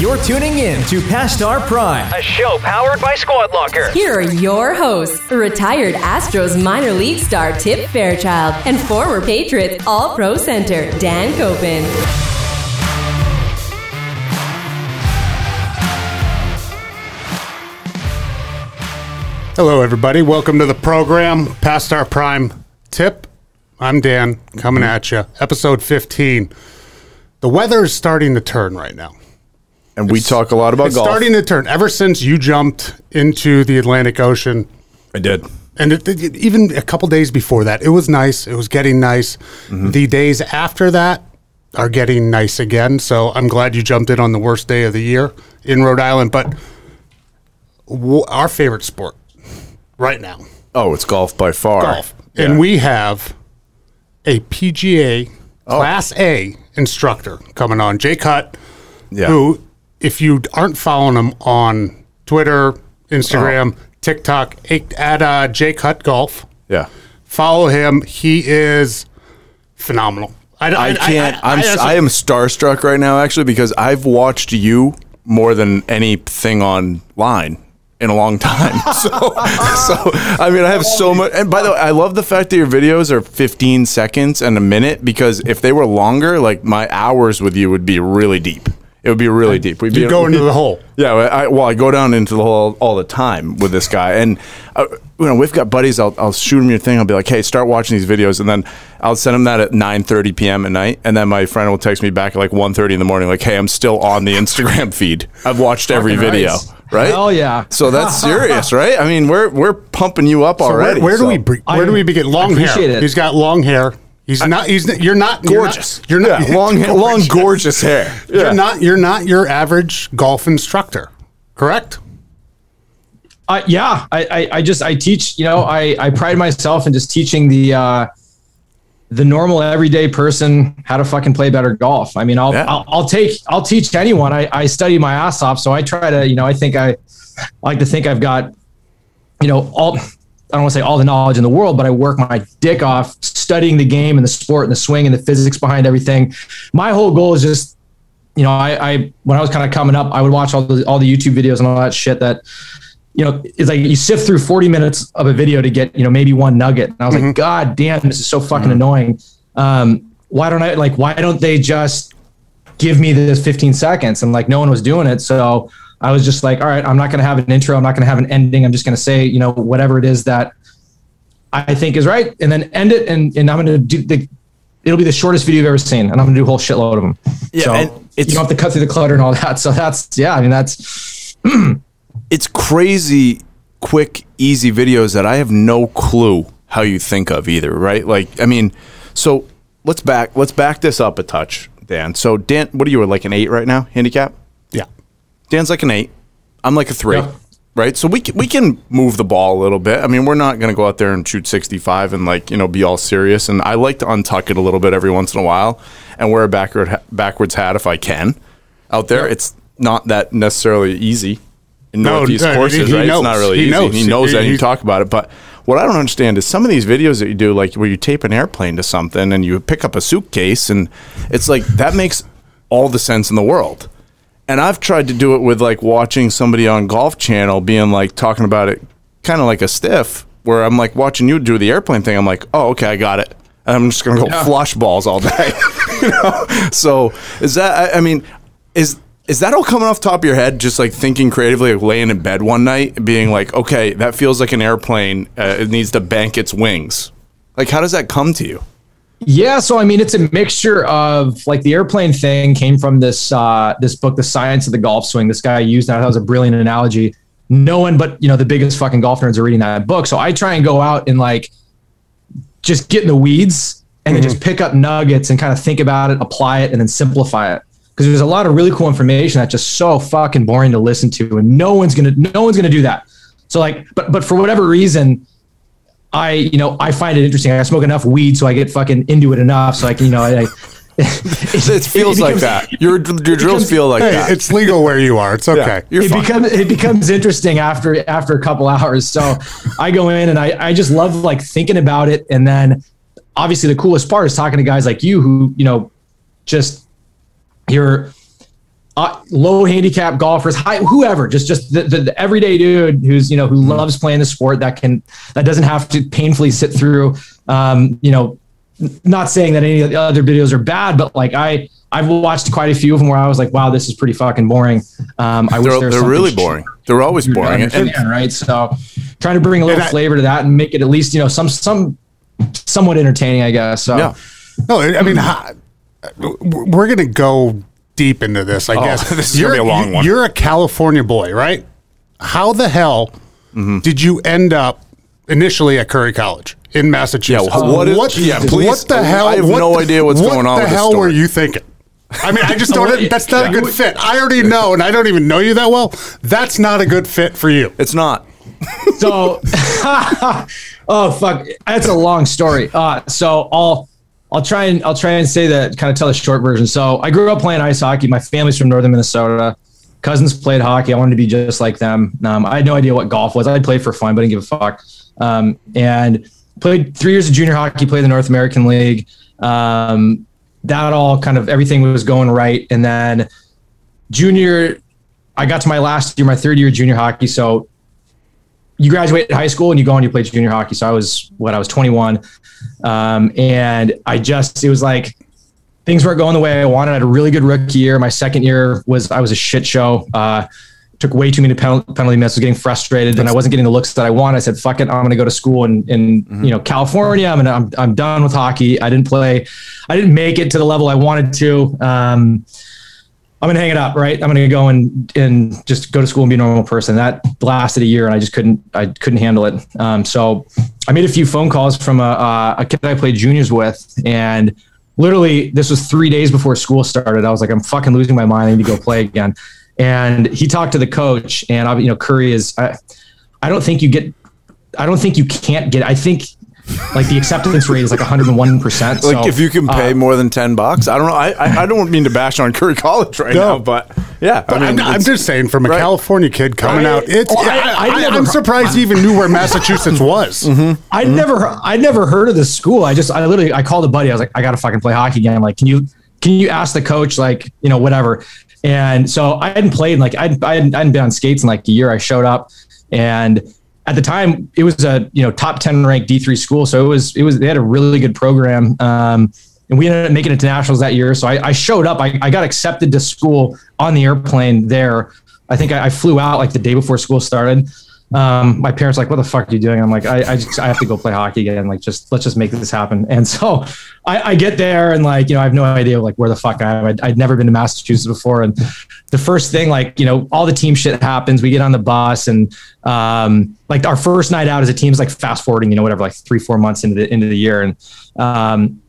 You're tuning in to Past Our Prime. A show powered by Squad Locker. Here are your hosts, retired Astros minor league star Tip Fairchild and former Patriots All Pro Center Dan Copen. Hello, everybody. Welcome to the program, Past Our Prime Tip. I'm Dan, coming at you. Episode 15. The weather is starting to turn right now. And we talk a lot about It's golf. starting to turn. Ever since you jumped into the Atlantic Ocean, I did. and it, it- even a couple days before that, it was nice. It was getting nice. Mm-hmm. The days after that are getting nice again. So I'm glad you jumped in on the worst day of the year in Rhode Island. But w- our favorite sport right now, Oh, it's golf by far. golf. Yeah. And we have a PGA Class A instructor coming on, Jake Hutt, yeah. who, if you aren't following him on Twitter, Instagram, Oh. TikTok, at uh, Jake Hutt Golf, Yeah. follow him. He is phenomenal. I can't. I, am I, I, am starstruck right now, actually, because I've watched you more than anything online in a long time. so, so I mean, I have so much. And by the way, I love the fact that your videos are 15 seconds and a minute because if they were longer, like my hours with you would be really deep. It would be really deep. We'd you be go into the hole. Yeah, well, I, well, I go down into the hole all the time with this guy, and uh, you know we've got buddies. I'll, I'll shoot him your thing. I'll be like, "Hey, start watching these videos," and then I'll send him that at 9:30 p.m. at night, and then my friend will text me back at like 1:30 in the morning, like, "Hey, I'm still on the Instagram feed. I've watched every Fucking video." nice. Right? Hell yeah. So that's serious, right? I mean, we're we're pumping you up So already. where do so- we bre- where do we begin? Long hair. appreciate it. He's got long hair. He's not. He's not- you're not you're not- Gorgeous. You're not, Yeah, long, hair, long, gorgeous hair. You're not. You're not your average golf instructor. Correct. Uh, yeah, I, I, I just I teach. You know, I, I pride myself in just teaching the uh, the normal everyday person how to fucking play better golf. I mean, I'll Yeah. I'll, I'll take I'll teach anyone. I, I study my ass off, so I try to. You know, I think I, I like to think I've got, you know, all. I don't want to say all the knowledge in the world, but I work my dick off studying the game and the sport and the swing and the physics behind everything. My whole goal is just you know, I, I when I was kind of coming up, I would watch all the all the YouTube videos and all that shit that, you know, it's like you sift through 40 minutes of a video to get, you know, maybe one nugget. And I was like, God damn, this is so fucking annoying. Um, why don't I like why don't they just give me this 15 seconds? And like no one was doing it. So I was just like, all right, I'm not gonna have an intro, I'm not gonna have an ending. I'm just gonna say, you know, whatever it is that I think is right, and then end it and, and I'm gonna do the it'll be the shortest video you've ever seen, and I'm gonna do a whole shitload of them. Yeah, so and it's- you don't have to cut through the clutter and all that. So that's yeah, I mean that's it's crazy quick easy videos that i have no clue how you think of either right like i mean so let's back let's back this up a touch dan so dan what are you like an eight right now handicap. Dan's like an eight i'm like a three Yeah. right so we can, we can move the ball a little bit i mean we're not going to go out there and shoot 65 and like you know be all serious and i like to untuck it a little bit every once in a while and wear a backward backwards hat if i can out there it's not that necessarily easy in No, northeast no, courses, he right? knows. It's not really He easy. knows. He knows He- that. and You talk about it, but what I don't understand is some of these videos that you do, like where you tape an airplane to something and you pick up a suitcase, and it's like that makes all the sense in the world. And I've tried to do it with like watching somebody on Golf Channel being like talking about it, kind of like a stiff, where I'm like watching you do the airplane thing. I'm like, oh, okay, I got it. And I'm just gonna go flush balls all day. you know? So is that? I, I mean, is is that all coming off the top of your head? Just like thinking creatively, like laying in bed one night, being like, okay, that feels like an airplane. Uh, it needs to bank its wings. Like, how does that come to you? Yeah. So I mean, it's a mixture of like the airplane thing came from this uh, this book, The Science of the Golf Swing. This guy used that. That was a brilliant analogy. No one but you know the biggest fucking golf nerds are reading that book. So I try and go out and like just get in the weeds and then just pick up nuggets and kind of think about it, apply it, and then simplify it. Because there's a lot of really cool information that's just so fucking boring to listen to, and no one's gonna no one's gonna do that. So like, but but for whatever reason, I you know I find it interesting. I smoke enough weed so I get fucking into it enough so I can you know I. I It feels like becomes- that. Your your drills feel like Hey, that. it's legal where you are. It's okay. You're it fine. becomes it becomes interesting after after a couple hours. So I go in and I I just love like thinking about it, and then obviously the coolest part is talking to guys like you who you know just you're uh, low handicap golfers, high, whoever, just just the, the, the, everyday dude who's you know who mm-hmm. loves playing the sport that can that doesn't have to painfully sit through, um, you know, not saying that any of the other videos are bad, but like I I've watched quite a few of them where I was like, wow, this is pretty fucking boring. Um, I they're, wish they're really boring. They're always boring, and, and, right? So trying to bring a little flavor to that and make it at least you know some some somewhat entertaining, I guess. So yeah. no, I mean. we're gonna go deep into this, I oh, guess. This is you're, gonna be a long one. You're a California boy, right? How the hell mm-hmm. did you end up initially at Curry College in Massachusetts? Yeah, what, is, what, yeah, please. What the hell? I have what no idea what's going on. What the hell were you thinking? I mean, I just don't. that's not a good fit. I already know, and I don't even know you that well. That's not a good fit for you. It's not. so, oh fuck, that's a long story. Uh, so I'll I'll try and I'll try and say that kind of tell a short version. So I grew up playing ice hockey. My family's from northern Minnesota. Cousins played hockey. I wanted to be just like them. Um, I had no idea what golf was. I played for fun, but I didn't give a fuck. Um, and played three years of junior hockey. Played the North American League. Um, that all kind of everything was going right. And then junior, I got to my last year, my third year junior hockey. So you graduate high school and you go and you play junior hockey. So I was what I was 21. Um, and I just, it was like things weren't going the way I wanted. I had a really good rookie year. My second year was, I was a shit show. Uh, took way too many penalty misses, was getting frustrated, and I wasn't getting the looks that I wanted. I said, "Fuck it, I'm going to go to school in, in mm-hmm. you know California. I'm gonna, I'm I'm done with hockey. I didn't play, I didn't make it to the level I wanted to. Um, I'm gonna hang it up, right? I'm gonna go and and just go to school and be a normal person. That lasted a year, and I just couldn't I couldn't handle it. Um, so I made a few phone calls from a, a kid I played juniors with, and literally this was three days before school started. I was like, I'm fucking losing my mind. I need to go play again. And he talked to the coach, and I, you know Curry is. I, I don't think you get. I don't think you can't get. I think like the acceptance rate is like 101 percent. Like so, if you can pay uh, more than 10 bucks, I don't know. I, I, I don't mean to bash on Curry College right no. now, but yeah, but I mean, I'm, I'm, just saying from a right. California kid coming out, it's. Oh, I, am surprised he even knew where Massachusetts was. Mm-hmm. I mm-hmm. never, I never heard of this school. I just, I literally, I called a buddy. I was like, I got to fucking play hockey again. I'm like, can you, can you ask the coach, like, you know, whatever. And so I hadn't played like I, I hadn't, I hadn't been on skates in like a year. I showed up and at the time it was a you know top 10 ranked d3 school. So it was it was they had a really good program. Um, and we ended up making it to nationals that year. So i, I showed up. I, I, got accepted to school on the airplane there. I think I, I flew out like the day before school started um, my parents like, what the fuck are you doing? I'm like, I, I just, I have to go play hockey again. Like, just, let's just make this happen. And so I, I get there and like, you know, I have no idea like where the fuck I am. I'd, I'd, never been to Massachusetts before. And the first thing, like, you know, all the team shit happens. We get on the bus and, um, like our first night out as a team is like fast forwarding, you know, whatever, like three, four months into the, into the year. And, um,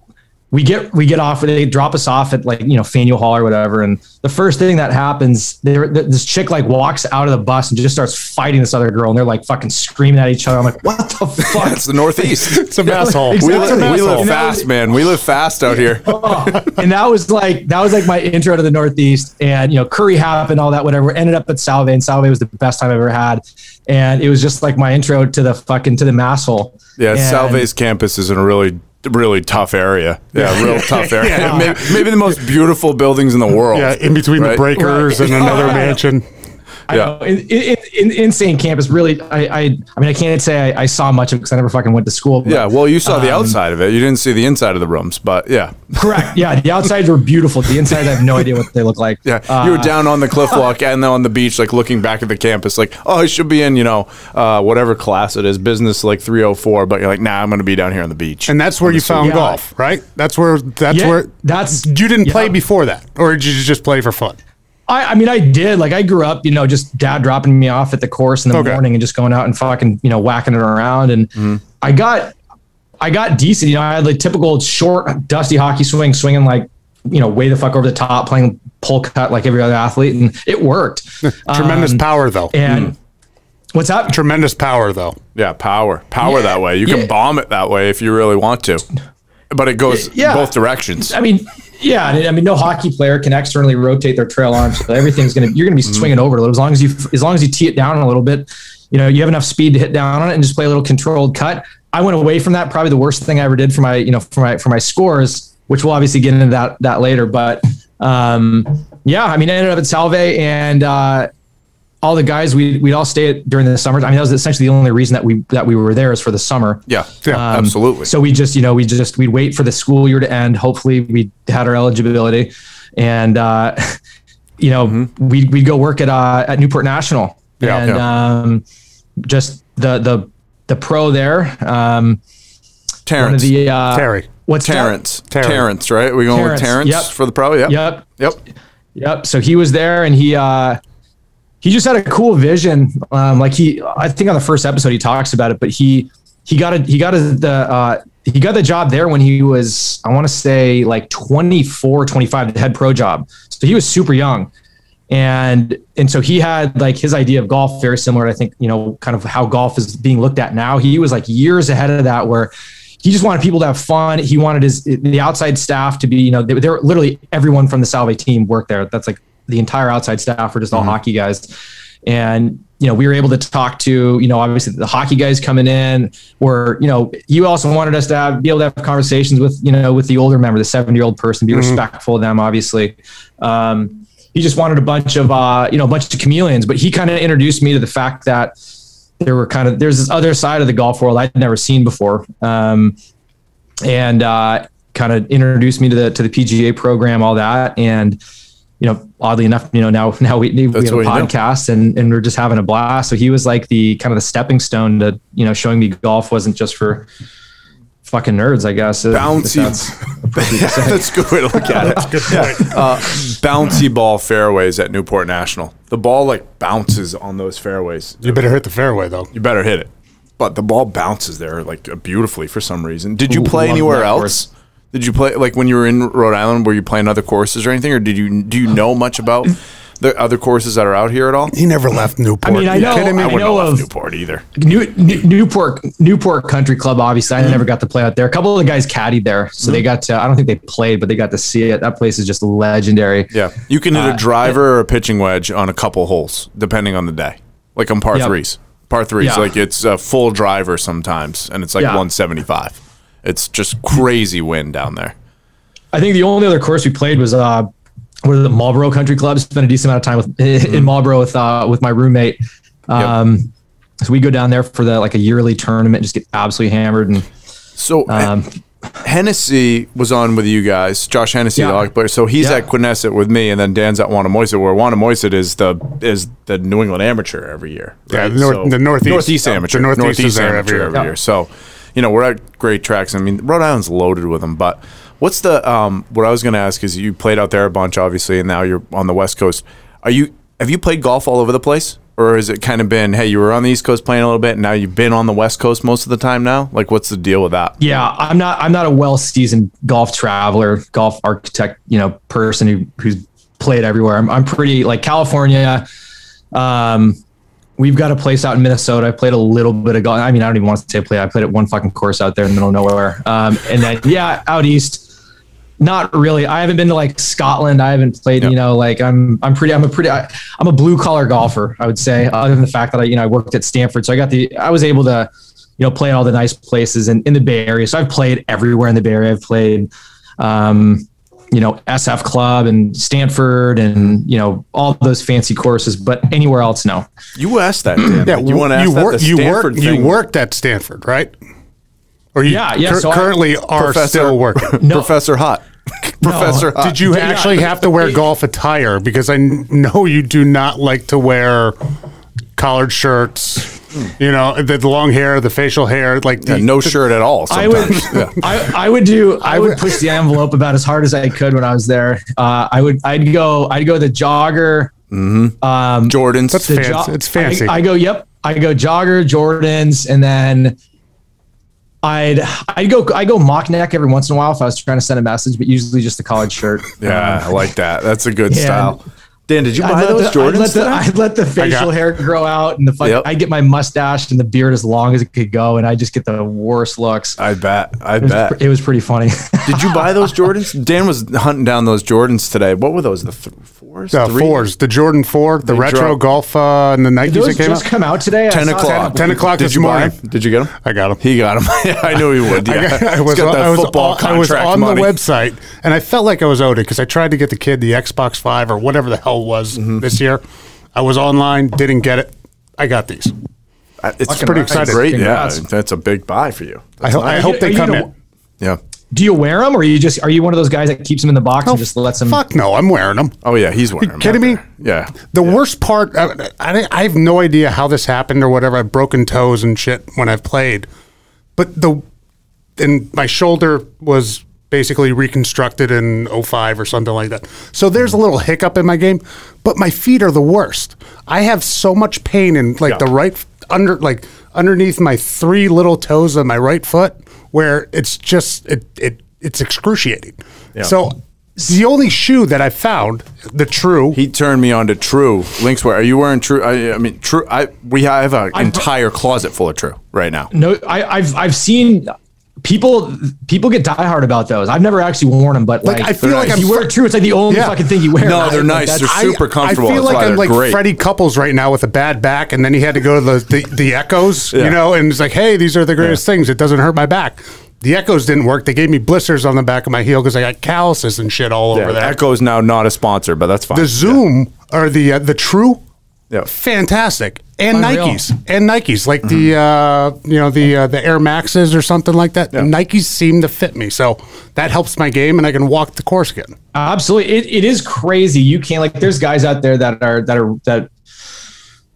we get we get off they drop us off at like you know Faneuil Hall or whatever. And the first thing that happens there this chick like walks out of the bus and just starts fighting this other girl. And they're like fucking screaming at each other. I'm like what the fuck? it's the northeast. It's a mess hole exactly. we, live, we live fast man. We live fast out here. Oh, and that was like that was like my intro to the northeast. And you know Curry happened all that whatever. Ended up at Salve and Salve was the best time I've ever had. And it was just like my intro to the fucking to the mass hole yeah Salve's campus is in a really really tough area. Yeah, real tough area. yeah. maybe, maybe, the most beautiful buildings in the world. Yeah, in between right? the breakers right. and another mansion yeah. In, in, in, insane campus. Really, I, I, I mean, I can't say I, I saw much of it because I never fucking went to school. But, yeah. Well, you saw the um, outside of it. You didn't see the inside of the rooms, but yeah. Correct. Yeah. The outsides were beautiful. The inside, I have no idea what they look like. Yeah. Uh, you were down on the cliff walk and then on the beach, like looking back at the campus, like, oh, I should be in, you know, uh, whatever class it is, business like 304, but you're like, nah, I'm going to be down here on the beach. And that's where you found yeah. golf, right? That's where, that's yeah, where, that's, you didn't yeah. play before that, or did you just play for fun? I, I mean, I did. Like, I grew up, you know, just dad dropping me off at the course in the okay. morning and just going out and fucking, you know, whacking it around. And mm-hmm. I got, I got decent. You know, I had like typical short, dusty hockey swing, swinging like, you know, way the fuck over the top, playing pull cut like every other athlete, and it worked. Tremendous um, power, though. And mm. what's up? Tremendous power, though. Yeah, power, power yeah. that way. You yeah. can bomb it that way if you really want to, but it goes yeah. both directions. I mean, yeah, I mean, no hockey player can externally rotate their trail arm, so everything's gonna you're gonna be mm-hmm. swinging over a little as long as you as long as you tee it down a little bit. You know, you have enough speed to hit down on it and just play a little controlled cut. I went away from that. Probably the worst thing I ever did for my you know for my for my scores, which we'll obviously get into that that later. But um, yeah, I mean, I ended up at Salve and uh, all the guys we we'd all stay at during the summers. I mean, that was essentially the only reason that we that we were there is for the summer. Yeah, Yeah, Um, absolutely. So we just, you know, we just we'd wait for the school year to end. Hopefully, we had our eligibility, and uh, you know, Mm-hmm. we'd we'd go work at uh, at Newport National, Yeah, and Um, just the the the pro there. Um, one Terrence. of the uh, Terry. What's that? Terrence. Terry. Terrence, right? we going with Terrence, Terrence yep. for the pro? Yep. Yep. Yep. Yep. So he was there and he uh he just had a cool vision. Um like he I think on the first episode he talks about it, but he he got a he got a, the uh he got the job there when he was I want to say like 24 25 the head pro job. So he was super young. And and so he had like his idea of golf very similar I think, you know, kind of how golf is being looked at now. He was like years ahead of that where he just wanted people to have fun. He wanted his the outside staff to be, you know, they, they were literally everyone from the Salve team worked there. That's like the entire outside staff were just all hockey guys. And you know, we were able to talk to, you know, obviously the hockey guys coming in, or you know, you also wanted us to have, be able to have conversations with, you know, with the older member, the seventy year old person, be respectful of them, obviously. Um, he just wanted a bunch of, uh, you know, a bunch of chameleons, but he kind of introduced me to the fact that there were kind of there's this other side of the golf world I'd never seen before, um, and uh, kind of introduced me to the to the PGA program, all that, and you know, oddly enough, you know, now now we, we have a what you do. podcast and and we're just having a blast. So he was like the kind of the stepping stone to you know showing me golf wasn't just for fucking nerds, I guess. Bouncy. that's appropriate to say. That's a good way to look at it. Good. Uh, bouncy ball fairways at Newport National. The ball like bounces on those fairways. You better hit the fairway though. You better hit it. But the ball bounces there like beautifully for some reason. Did you Ooh, play anywhere else? course. Did you play like when you were in Rhode Island? Were you playing other courses or anything, or did you do you know much about the other courses that are out here at all? He never left Newport. I mean, I You know- kidding me? I I wouldn't know have left of- Newport either. New, New, Newport Newport Country Club. Obviously, I mm. never got to play out there. A couple of the guys caddied there, so they mm. got to. I don't think they played, but they got to see it. That place is just legendary. Yeah, you can hit a uh, driver or a pitching wedge on a couple holes depending on the day. Like on par Yep. threes, par threes, Yeah. like it's a full driver sometimes, and it's like Yeah. 175. It's just crazy wind down there. I think the only other course we played was uh, what is it, Marlboro Country Club. Spent a decent amount of time with in Marlboro with uh, with my roommate. Um, So we go down there for the like a yearly tournament, just get absolutely hammered, and So um, Hennessy was on with you guys. Josh Hennessy, Yeah. the hockey player. So he's Yeah. at Quidnessett with me, and then Dan's at Wannamoisett, where Wannamoisett is the is the New England Amateur every year. Yeah, right? the North- the Northeast. Northeast The Amateur, Northeast is there every year. every Yeah. year. So, you know, we're at great tracks. I mean, Rhode Island's loaded with them. But what's the um? What I was going to ask is, you played out there a bunch, obviously, and now you're on the West Coast. Are you have you played golf all over the place? Or has it kind of been, hey, you were on the East Coast playing a little bit, and now you've been on the West Coast most of the time now? Like, what's the deal with that? yeah, I'm not I'm not a well seasoned golf traveler, golf architect, you know, person who who's played everywhere. I'm I'm pretty like California. Um, we've got a place out in Minnesota. I played a little bit of golf. I mean, I don't even want to say play. I played at one fucking course out there in the middle of nowhere. Um, and then yeah, out east. Not really. I haven't been to like Scotland. I haven't played. You know, like I'm. I'm pretty. I'm a pretty. I, I'm a blue collar golfer. I would say, other than the fact that I, you know, I worked at Stanford, so I got the. I was able to, you know, play in all the nice places in, in the Bay Area. So I've played everywhere in the Bay Area. I've played, um, you know, SF Club and Stanford and you know all those fancy courses. But anywhere else, no. You asked that, Dan. Yeah, you want to ask you that? work- the you Stanford worked. thing. You worked at Stanford, right? Or you Yeah, yeah, cur- so I- currently are Professor- still working. No. Professor Hutt. Professor Hutt. Did you Yeah. actually have to wear golf attire? Because I know you do not like to wear collared shirts. You know, the, the long hair, the facial hair, like Yeah, the, no shirt at all. I would, yeah. I, I would do, I would push the envelope about as hard as I could when I was there. Uh, I would, I'd go, I'd go the jogger. Um, Jordans. That's fancy. jo- it's fancy. I, I go, yep. I go jogger, Jordans, and then I'd, I'd go, I go mock neck every once in a while if I was trying to send a message, but usually just a college shirt. yeah, I like that. That's a good Yeah. style. Dan, did you buy those the, I, Jordans? let the, today? I let the facial got- hair grow out and the fuck, Yep. I get my mustache and the beard as long as it could go, and I just get the worst looks. I bet. I It was, bet. pr- it was pretty funny. Did you buy those Jordans? Dan was hunting down those Jordans today. What were those? The th- fours? The Three? fours, the Jordan Four, the They retro dropped- golf, uh, and the Nikes Those that came just out. come out today. I 10 o'clock. 10 o'clock Did this you buy morning. 'em? Did you get them? I got them. He got them. I knew he would. Yeah. I, got- I was, got that I was, football I was on money. the website, and I felt like I was owed it because I tried to get the kid the Xbox Five or whatever the hell it was Mm-hmm. this year. I was online, didn't get it. I got these. Uh, It's Fucking pretty right. exciting. Great. Congrats. Yeah. That's a big buy for you. I, ho- I hope they come in. Yeah. Do you wear them, or are you just are you one of those guys that keeps them in the box and just lets them? Fuck no, I'm wearing them. Oh, yeah. He's wearing them. kidding me? there. Yeah. The worst part, I, I, I have no idea how this happened or whatever. I've broken toes and shit when I've played, but the and my shoulder was basically reconstructed in 05 or something like that. So there's a little hiccup in my game, but my feet are the worst. I have so much pain in like the right under like underneath my three little toes of my right foot where it's just it it it's excruciating. So the only shoe that I found, the true He turned me on to True Links. Wear. Are you wearing True? I, I mean, True. I we have an entire closet full of True right now. No, I, I've I've seen people people get diehard about those. I've never actually worn them, but Like, like, I feel like if I'm you wear it true, it's like the only Yeah. fucking thing you wear. No, right? they're Like, nice. that's- They're super comfortable. I feel That's like why I'm like great. Freddie Couples right now with a bad back, and then he had to go to the the, the Eccos, Yeah. you know, and it's like, hey, these are the greatest things. It doesn't hurt my back. The Eccos didn't work. They gave me blisters on the back of my heel because I got calluses and shit all Yeah, over there. Ecco is now not a sponsor, but that's fine. the Zoom or the uh, the True, Yeah. fantastic, and Unreal. Nikes and Nikes like the uh, you know the uh, the Air Maxes or something like that. Mm-hmm. Yeah. Nikes seem to fit me, so that helps my game, and I can walk the course again. Absolutely, it, it is crazy. You can't like. There's guys out there that are that are that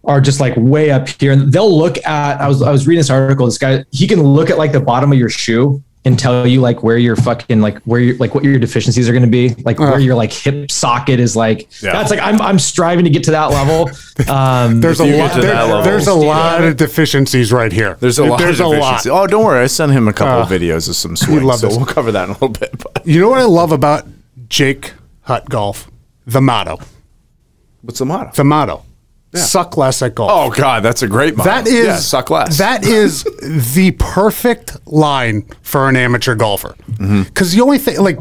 are just like way up here, and they'll look at. I was I was reading this article. This guy he can look at like the bottom of your shoe and tell you like where your fucking like where your like what your deficiencies are going to be, like where your like hip socket is. Like Yeah. that's like I'm I'm striving to get to that level. Um, There's a lot. to there- that level. there's a lot of deficiencies right here. There's a lot. There's of a lot. Oh, don't worry. I sent him a couple of Uh, videos of some swings, love so this. we'll cover that in a little bit. But You know what I love about Jake Hutt Golf? The motto. what's the motto? The motto. Suck less at golf. oh God, that's a great motto. that is Yeah, suck less. That is the perfect line for an amateur golfer. Mm-hmm. Because the only thing, like,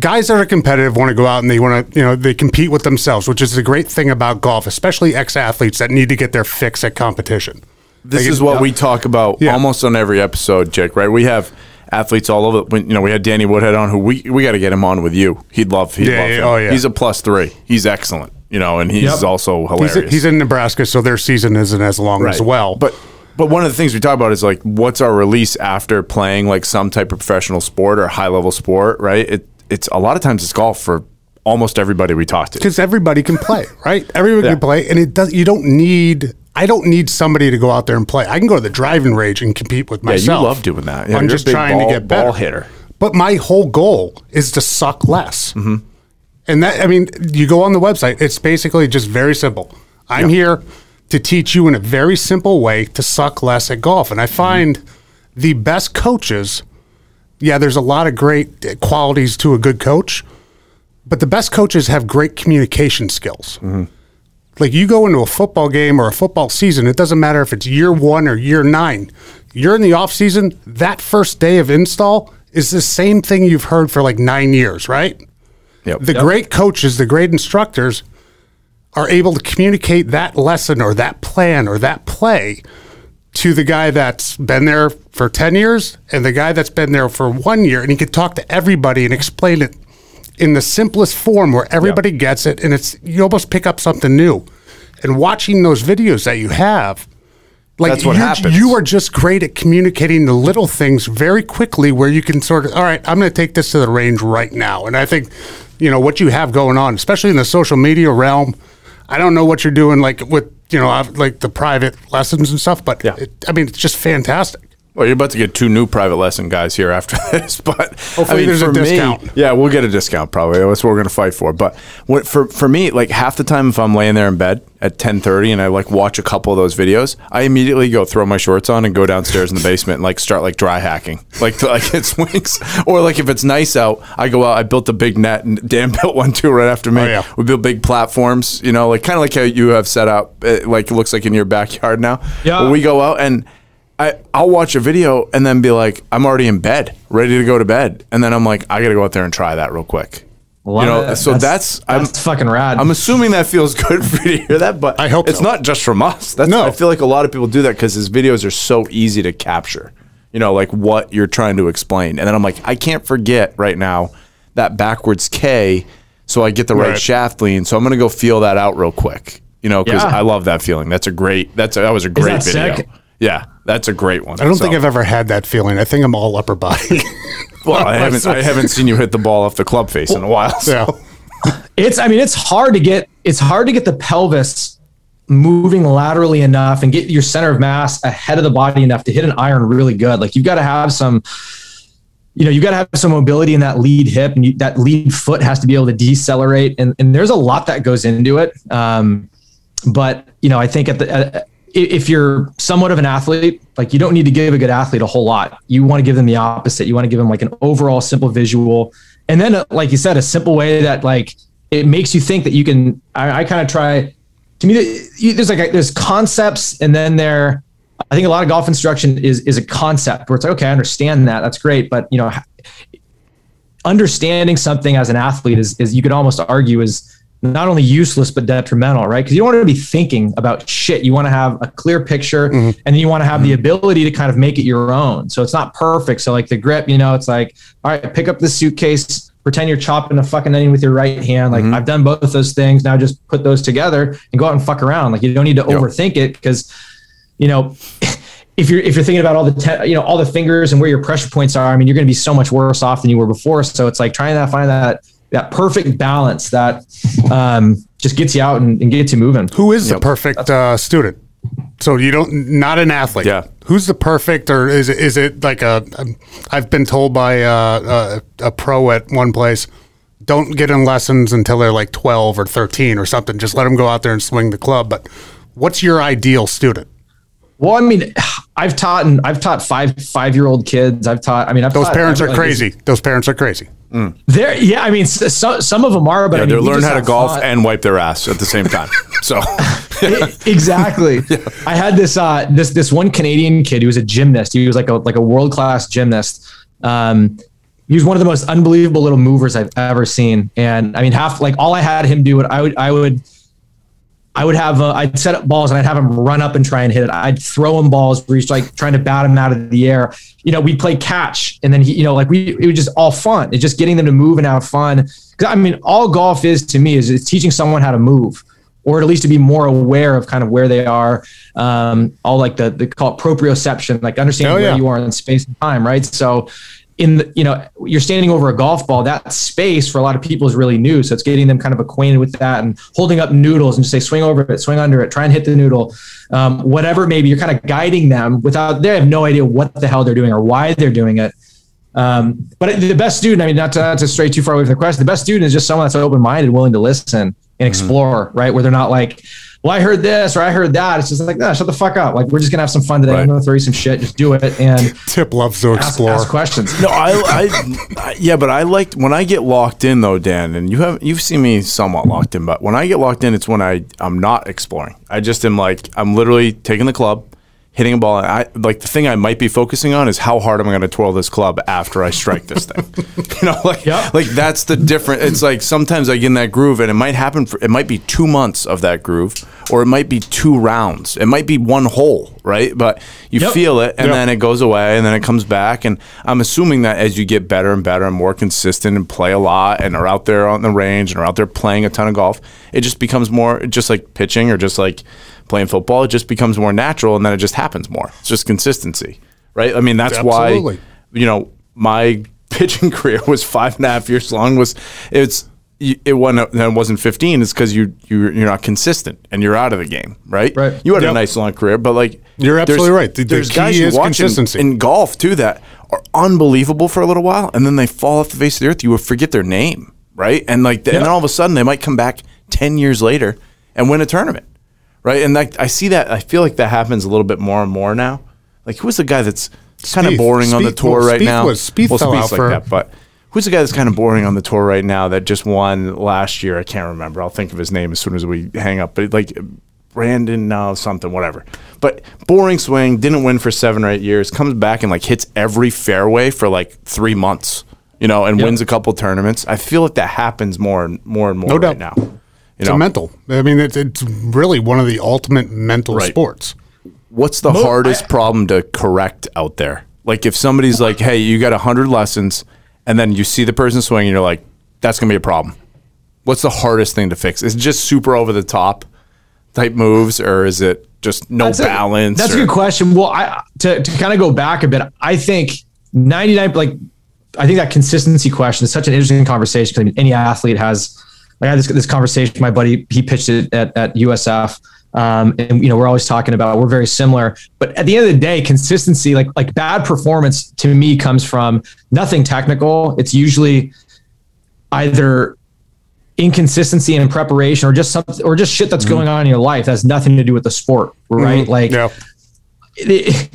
guys that are competitive want to go out and they want to, you know, they compete with themselves, which is the great thing about golf, especially ex athletes that need to get their fix at competition. This is what we talk about Yeah. almost on every episode, Jake. Right? We have athletes all over. When, you know, we had Danny Woodhead on, who we we got to get him on with you. He'd love. He'd Yeah, love yeah, him. oh, yeah. He's a plus three. He's excellent. You know, and he's Yep. also He's, hilarious. he's in Nebraska, so their season isn't as long as well. But but one of the things we talk about is like what's our release after playing like some type of professional sport or high level sport, right? It it's a lot of times it's golf for almost everybody we talk to. because everybody can play, right? Everybody Yeah. can play, and it does. You don't need. I don't need somebody to go out there and play. I can go to the driving range and compete with myself. Yeah, you love doing that. Yeah, I'm just trying ball- to get better. ball hitter. But my whole goal is to suck less. Mm-hmm. And that, I mean, you go on the website. It's basically just very simple. I'm here to teach you in a very simple way to suck less at golf. And I mm-hmm. find the best coaches. Yeah, there's a lot of great qualities to a good coach, but the best coaches have great communication skills. Mm-hmm. Like you go into a football game or a football season, it doesn't matter if it's year one or year nine. You're in the off season. That first day of install is the same thing you've heard for like nine years, right? Yep. The great coaches, the great instructors are able to communicate that lesson or that plan or that play to the guy that's been there for 10 years and the guy that's been there for one year. And he can talk to everybody and explain it in the simplest form where everybody gets it. And it's, you almost pick up something new. And watching those videos that you have, like That's what you're- happens. you are just great at communicating the little things very quickly where you can sort of, all right, I'm going to take this to the range right now. And I think, you know, what you have going on, especially in the social media realm, I don't know what you're doing like with, you know, uh, like the private lessons and stuff, but Yeah. it, I mean, it's just fantastic. Well, you're about to get two new private lesson guys here after this, but Hopefully there's a discount. Me, yeah, we'll get a discount probably. That's what we're gonna fight for. But what, for for me, like half the time, if I'm laying there in bed at 10:30 and I like watch a couple of those videos, I immediately go throw my shorts on and go downstairs in the basement and like start like dry hacking, like like hit swings, or like if it's nice out, I go out. I built a big net, and Dan built one too right after me. Oh, yeah. We built big platforms, you know, like kind of like how you have set up, it, like it looks like in your backyard now. Yeah. But we go out and. I, I'll watch a video and then be like, I'm already in bed, ready to go to bed. And then I'm like, I got to go out there and try that real quick. Love you know, it. so that's, I'm, that's fucking rad. I'm assuming that feels good for you to hear that, but I hope it's so. not just from us. That's, No. I feel like a lot of people do that because his videos are so easy to capture, you know, like what you're trying to explain. And then I'm like, I can't forget right now that backwards K so I get the right, Right. shaft lean. So I'm going to go feel that out real quick, you know, because Yeah. I love that feeling. That's a great, that's a, that was a great that video. sick? Yeah, that's a great one. I don't So- think I've ever had that feeling. I think I'm all upper body. Well, I haven't. I haven't seen you hit the ball off the club face in a while. So. yeah. it's i mean it's hard to get it's hard to get the pelvis moving laterally enough and get your center of mass ahead of the body enough to hit an iron really good like you've got to have some you know you've got to have some mobility in that lead hip and you, that lead foot has to be able to decelerate and, and there's a lot that goes into it um, but you know i think at the uh, if you're somewhat of an athlete like you don't need to give a good athlete a whole lot. You want to give them the opposite. You want to give them like an overall simple visual and then uh, like you said a simple way that like it makes you think that you can i, I kind of try to me there's like there's concepts and then there i think a lot of golf instruction is is a concept where it's like okay i understand that that's great but you know understanding something as an athlete is, is you could almost argue is not only useless but detrimental, right? Because you don't want to be thinking about shit. You want to have a clear picture, mm-hmm. and then you want to have the mm-hmm. ability to kind of make it your own. So it's not perfect. So like the grip, you know, it's like, all right, pick up the suitcase, pretend you're chopping a fucking onion with your right hand. Like mm-hmm. I've done both those things. Now just put those together and go out and fuck around. Like you don't need to overthink it because, you know. If you're if you're thinking about all the te- you know all the fingers and where your pressure points are, I mean, you're going to be so much worse off than you were before. So it's like trying to find that that perfect balance that um, just gets you out and, and gets you moving. Who is the perfect uh, student? So you don't not an athlete. Yeah. Who's the perfect, or is it is it like a? um, I've been told by uh, a, a pro at one place, don't get in lessons until they're like twelve or thirteen or something. Just let them go out there and swing the club. But what's your ideal student? Well, I mean, I've taught and I've taught five five year old kids. I've taught. I mean, I've Those taught- parents are like, crazy. Those parents are crazy. They're yeah. I mean, so, some of them are, but Yeah, I mean, they're we how to golf fun. and wipe their ass at the same time. So exactly. I had this uh this this one Canadian kid who was a gymnast. He was like a like a world class gymnast. Um, he was one of the most unbelievable little movers I've ever seen. And I mean, half like all I had him do, what I would I would. I would have uh, I'd set up balls and I'd have him run up and try and hit it. I'd throw him balls where he's like trying to bat him out of the air. You know, we'd play catch and then he, you know, like we it was just all fun. It's just getting them to move and have fun. 'Cause, I mean, all golf is to me is it's teaching someone how to move or at least to be more aware of kind of where they are. Um, all like the, the call it proprioception, like understanding Oh, where you are in space and time, right? So in the, you know, you're standing over a golf ball, that space for a lot of people is really new. So it's getting them kind of acquainted with that and holding up noodles and just say, swing over it, swing under it, try and hit the noodle. Um, whatever, maybe you're kind of guiding them without, they have no idea what the hell they're doing or why they're doing it. Um, but the best student, I mean, not to, not to stray too far away from the question, the best student is just someone that's open minded, willing to listen and explore, right? Where they're not like, well, I heard this or I heard that. It's just like, no, shut the fuck up. Like, we're just gonna have some fun today. Right. I'm gonna throw you some shit. Just do it and Tip loves to ask, explore. ask questions. no, I, I, I, yeah, but I like when I get locked in though, Dan, and you have you've seen me somewhat locked in, but when I get locked in, it's when I I'm not exploring. I just am like I'm literally taking the club, hitting a ball. And I like the thing I might be focusing on is how hard am I going to twirl this club after I strike this thing. you know, like Yep. like that's the different. It's like sometimes I get in that groove, and it might happen for it might be two months of that groove, or it might be two rounds. It might be one hole, right? But you Yep. feel it, and Yep. then it goes away, and then it comes back. And I'm assuming that as you get better and better and more consistent and play a lot, and are out there on the range and are out there playing a ton of golf, it just becomes more just like pitching or just like playing football. It just becomes more natural, and then it just happens more. It's just consistency, right? I mean, that's Absolutely. why you know my pitching career was five and a half years long. Was it's it wasn't it wasn't 15 is because you you you're not consistent and you're out of the game, right? Right. You had Yep. a nice long career, but like You're absolutely right. The- the there's key guys you is watch in- consistency. in golf too that are unbelievable for a little while, and then they fall off the face of the earth. You will forget their name, right? And like, and then all of a sudden they might come back 10 years later and win a tournament, right? And like, I see that. I feel like that happens a little bit more and more now. Like, who's the guy that's kind of Spieth. boring on the tour well, right Spieth now? was- Spieth well, fell Spieth's out for- that, but who's the guy that's kind of boring on the tour right now that just won last year? I can't remember. I'll think of his name as soon as we hang up. But like Brandon, no, something, whatever. But boring swing, didn't win for seven or eight years, comes back and like hits every fairway for like three months, you know, and wins a couple tournaments. I feel like that happens more and more and more No right doubt. now. You It's know, a mental. I mean, it's, it's really one of the ultimate mental Right. sports. what's the hardest problem to correct out there? Like if somebody's like, "Hey, you got hundred lessons," and then you see the person swing, and you're like, "That's gonna be a problem." What's the hardest thing to fix? Is it just super over the top type moves, or is it just no That's a- balance? that's or- a good question. Well, I to, to kind of go back a bit, I think 99 like I think that consistency question is such an interesting conversation because I mean any athlete has like I had this this conversation with my buddy he pitched it at, at USF um, and you know we're always talking about we're very similar. But at the end of the day consistency like like bad performance to me comes from nothing technical. It's usually either inconsistency in preparation or just something or just shit that's going on in your life that has nothing to do with the sport right? Like Yeah. it-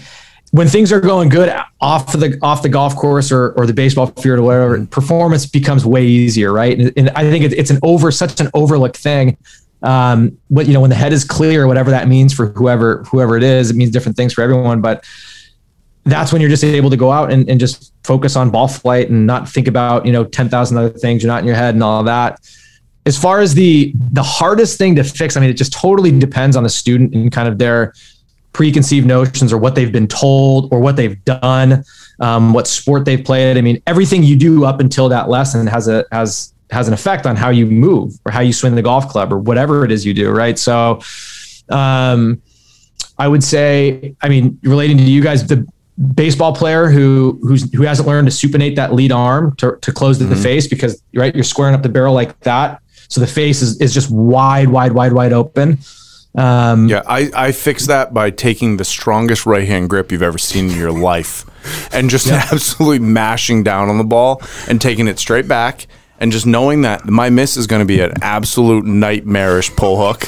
when things are going good off the off the golf course or, or the baseball field or whatever, performance becomes way easier, right? And, and I think it, it's an over such an overlooked thing. Um, but you know, when the head is clear, whatever that means for whoever whoever it is, it means different things for everyone. But that's when you're just able to go out and, and just focus on ball flight and not think about you know ten thousand other things. You're not in your head and all that. As far as the the hardest thing to fix, I mean, it just totally depends on the student and kind of their preconceived notions or what they've been told or what they've done, um, what sport they've played. I mean, everything you do up until that lesson has a has has an effect on how you move or how you swing the golf club or whatever it is you do, right? So, um, I would say, I mean, relating to you guys, the baseball player who who's who hasn't learned to supinate that lead arm to, to close the, the face because right you're squaring up the barrel like that, so the face is is just wide, wide, wide, wide open. Um, Yeah, I, I fix that by taking the strongest right hand grip you've ever seen in your life and just absolutely mashing down on the ball and taking it straight back and just knowing that my miss is going to be an absolute nightmarish pull hook.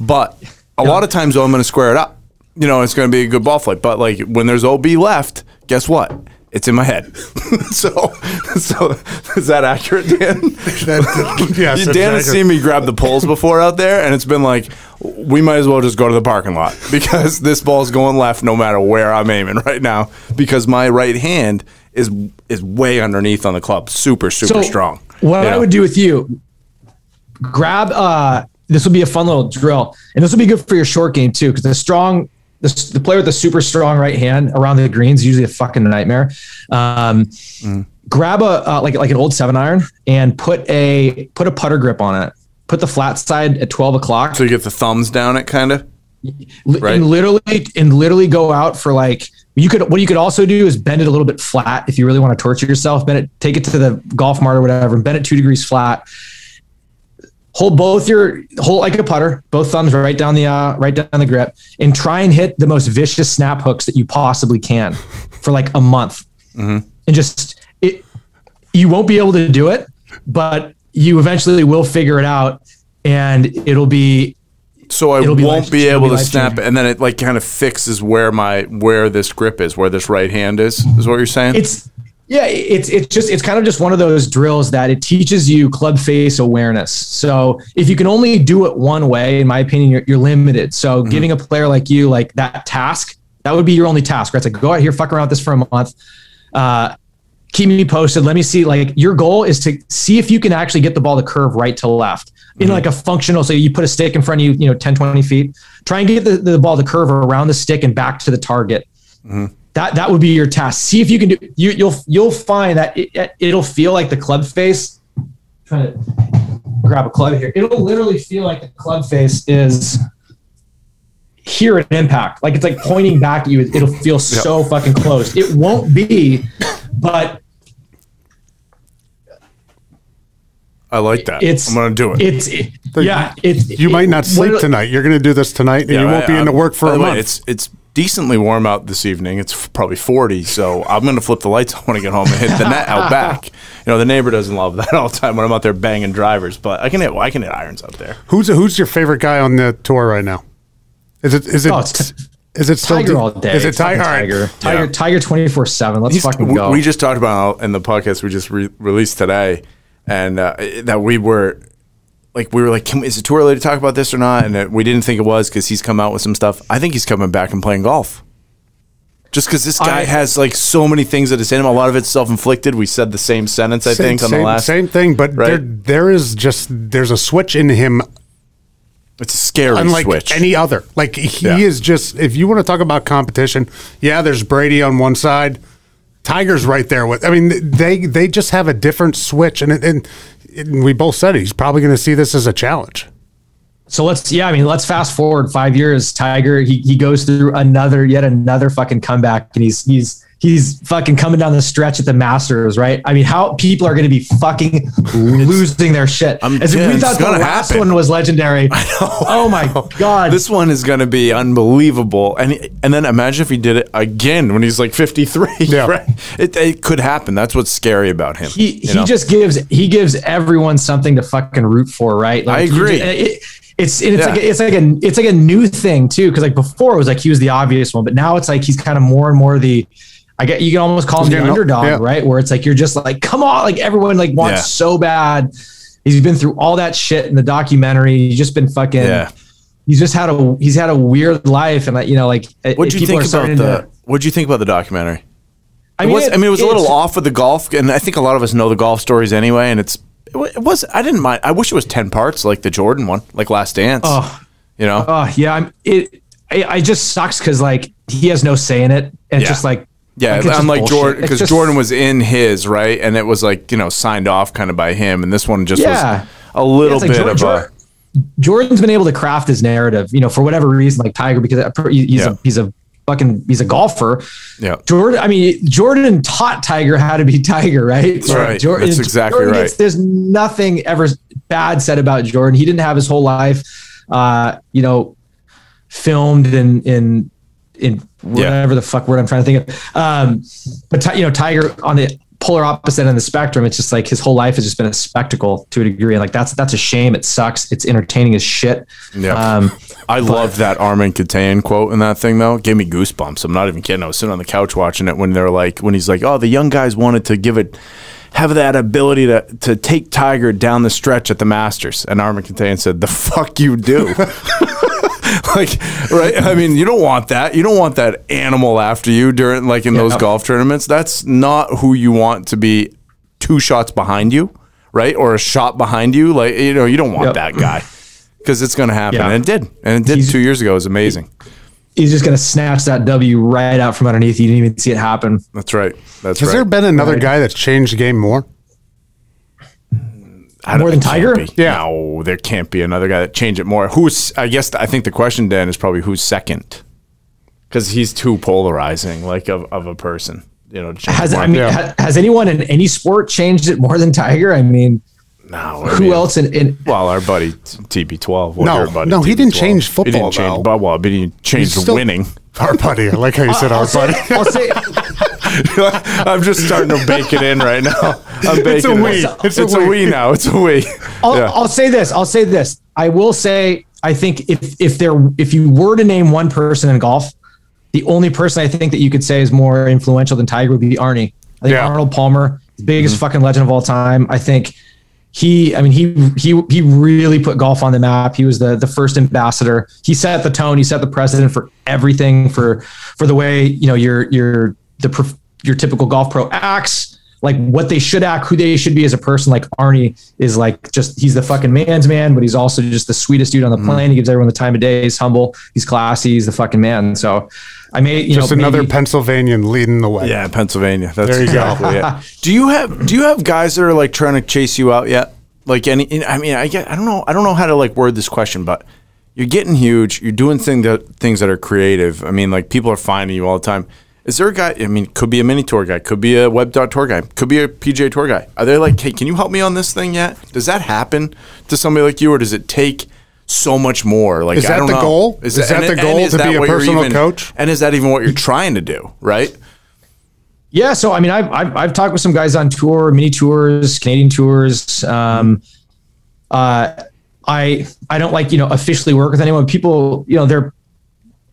But a lot of times, though, I'm going to square it up. You know, it's going to be a good ball flight. But like when there's OB left, guess what? It's in my head. so, so is that accurate, Dan? That, yes, Dan has accurate. seen me grab the poles before out there, and it's been like, we might as well just go to the parking lot because this ball's going left no matter where I'm aiming right now because my right hand is is way underneath on the club, super super strong. What You I know? would do with you, grab. uh This will be a fun little drill, and this will be good for your short game too, because the strong, the, the player with the super strong right hand around the greens is usually a fucking nightmare. Um, Mm. Grab a uh, like like an old seven iron and put a put a putter grip on it. Put the flat side at twelve o'clock. so you get the thumbs down it kind of. Right. and literally and literally go out for like you could what you could also do is bend it a little bit flat if you really want to torture yourself bend it take it to the golf mart or whatever and bend it two degrees flat hold both your hold like a putter both thumbs right down the uh, right down the grip and try and hit the most vicious snap hooks that you possibly can for like a month and just it you won't be able to do it but you eventually will figure it out and it'll be So I It'll be won't life- be able be to snap, and then it like kind of fixes where my where this grip is, where this right hand is. Is what you're saying? it's yeah it's it's just it's kind of just one of those drills that it teaches you club face awareness. So if you can only do it one way in my opinion you're, you're limited. So mm-hmm. giving a player like you like that task that would be your only task right? It's like go out here fuck around with this for a month. Uh keep me posted. Let me see like your goal is to see if you can actually get the ball to curve right to left in mm-hmm. like a functional so you put a stick in front of you you know 10 20 feet try and get the, the ball to curve around the stick and back to the target mm-hmm. That that would be your task. See if you can do. You, you'll you'll find that it, it'll feel like the club face. trying to grab a club here. It'll literally feel like the club face is here at impact. Like it's like pointing back at you. It'll feel so fucking close. It won't be, but I like that. It's I'm gonna do it. It's it, yeah. It's You might not sleep tonight. You're going to do this tonight, and you won't be I- into work for a way, month. It's it's decently warm out this evening. It's probably 40, so I'm going to flip the lights on when I get home and hit the net out back. You know, the neighbor doesn't love that all the time when I'm out there banging drivers, but I can hit I can hit irons out there. who's who's your favorite guy on the tour right now? Is it is it Oh, it's is it still Tiger all day. Is it Fucking Tiger? Tiger? Tiger, Yeah. Tiger, twenty four seven. Let's He's- fucking we, go. we just talked about in the podcast we just re- released today, and uh, that we were like, we were like, is it too early to talk about this or not? And that we didn't think it was because he's come out with some stuff. I think he's coming back and playing golf. Just because this guy I- has like so many things that is in him, a lot of it's self inflicted. We said the same sentence, I Same, think, on same, the last. same thing, but Right. there there is just there's a switch in him It's a scary unlike switch. any other. Like he Yeah. is just if you want to talk about competition, yeah, there's Brady on one side, Tiger's right there with. I mean, they they just have a different switch, and and, and we both said it, he's probably going to see this as a challenge. So let's yeah, I mean, let's fast forward five years. Tiger, he he goes through another yet another fucking comeback, and he's he's he's fucking coming down the stretch at the Masters, right? I mean, how people are going to be fucking losing their shit. I'm- As if yeah, we thought the last happen. one was legendary. Oh my god! this one is going to be unbelievable, and and then imagine if he did it again when he's like fifty three. Yeah. right? It, it could happen. That's what's scary about him. he he know? just gives he gives everyone something to fucking root for, right? I agree. ju- it- it's it's Yeah. like it's like a it's like a new thing too, because like before it was like he was the obvious one, but now it's like he's kind of more and more the. I get you can almost call him the underdog, yeah. right? Where it's like you're just like, come on, like everyone like wants Yeah. so bad. He's been through all that shit in the documentary. He's just been fucking. Yeah. He's just had a he's had a weird life, and like you know, like What'd you think about the? what do you think about the documentary? I It was, I mean, it was a little off with the golf, and I think a lot of us know the golf stories anyway. And it's it was I didn't mind. I wish it was ten parts like the Jordan one, like Last Dance. Oh. you know, Oh yeah, I'm it. I, I just sucks because like he has no say in it, and Yeah. just like yeah, like, unlike. Jordan, because Jordan was in his right, and it was like you know signed off kind of by him, and this one just Yeah. was a little it's like bit Jor- of a Jordan's been able to craft his narrative, you know, for whatever reason, like Tiger, because he's Yeah. a he's a fucking he's a golfer. yeah. Jordan, I mean, Jordan taught Tiger how to be Tiger, right? That's right. That's exactly right. gets- there's nothing ever bad said about Jordan. He didn't have his whole life, uh, you know, filmed in in in whatever the fuck word I'm trying to think of. Um, but you know, Tiger on the polar opposite end of the spectrum, it's just like his whole life has just been a spectacle to a degree, and like that's that's a shame. It sucks. It's entertaining as shit. Yeah. Um, I love that Armin Katayan quote in that thing though. Gave me goosebumps. I'm not even kidding. I was sitting on the couch watching it when they're like, when he's like, "Oh, the young guys wanted to give it, have that ability to to take Tiger down the stretch at the Masters," and Armin Katayan said, "The fuck you do." like, right? I mean, you don't want that. You don't want that animal after you during like in those Yeah. golf tournaments. That's not who you want to be. Two shots behind you, right, or a shot behind you. Like, you know, you don't want Yep. that guy because it's going to happen, Yeah. and it did, and it did He's- two years ago. It was amazing. he's just gonna snatch that W right out from underneath. You didn't even see it happen. That's right. That's right. Has right. there been another Right. guy that's changed the game more? I more than Tiger? be. Yeah. No, there can't be another guy that changed it more. Who's? I guess I think the question Dan is probably who's second, because he's too polarizing, like of, of a person. You know, Has. I mean, Yeah. ha- has anyone in any sport changed it more than Tiger? I mean, no, I who mean, else in, in Well, our buddy TB12. well, No, your buddy no, he didn't TB12. change He didn't change, though. but well, but he changed He's still- winning. Our buddy. I like how you said our I'll say, buddy. I'll say I'm just starting to bake it in right now. I'm baking It's a it in. we. It's, It's a a we. we now. It's a we. I'll, Yeah. I'll say this. I'll say this. I will say. I think if if there if you were to name one person in golf, the only person I think that you could say is more influential than Tiger would be Arnie. I think Yeah. Arnold Palmer, the biggest Mm-hmm. fucking legend of all time. I think he. I mean, he he he really put golf on the map. He was the the first ambassador. He set the tone. He set the precedent for everything for for the way you know your your the your typical golf pro acts like what they should act, who they should be as a person. Like Arnie is like just he's the fucking man's man, but he's also just the sweetest dude on Mm-hmm. the planet. He gives everyone the time of day. He's humble. He's classy. He's the fucking man. So I may you Just know another maybe- Pennsylvanian leading the way. Yeah, Pennsylvania. That's There you go. exactly it. Do you have Do you have guys that are like trying to chase you out yet? Like any? I mean, I get. I don't know. I don't know how to like word this question, but you're getting huge. You're doing thing that things that are creative. I mean, like people are finding you all the time. Is there a guy? I mean, could be a mini tour guy, could be a web dot tour guy, could be a PJ tour guy. Are they like, hey, can you help me on this thing yet? Does that happen to somebody like you, or does it take so much more? Like, Is I that don't the know. goal? Is that the goal to that be a personal even- coach? And is that even what you're trying to do? Right? Yeah, so I mean, I've, I've I've talked with some guys on tour, mini tours, Canadian tours. Um, uh, I I don't like you know officially work with anyone. People, you know, they're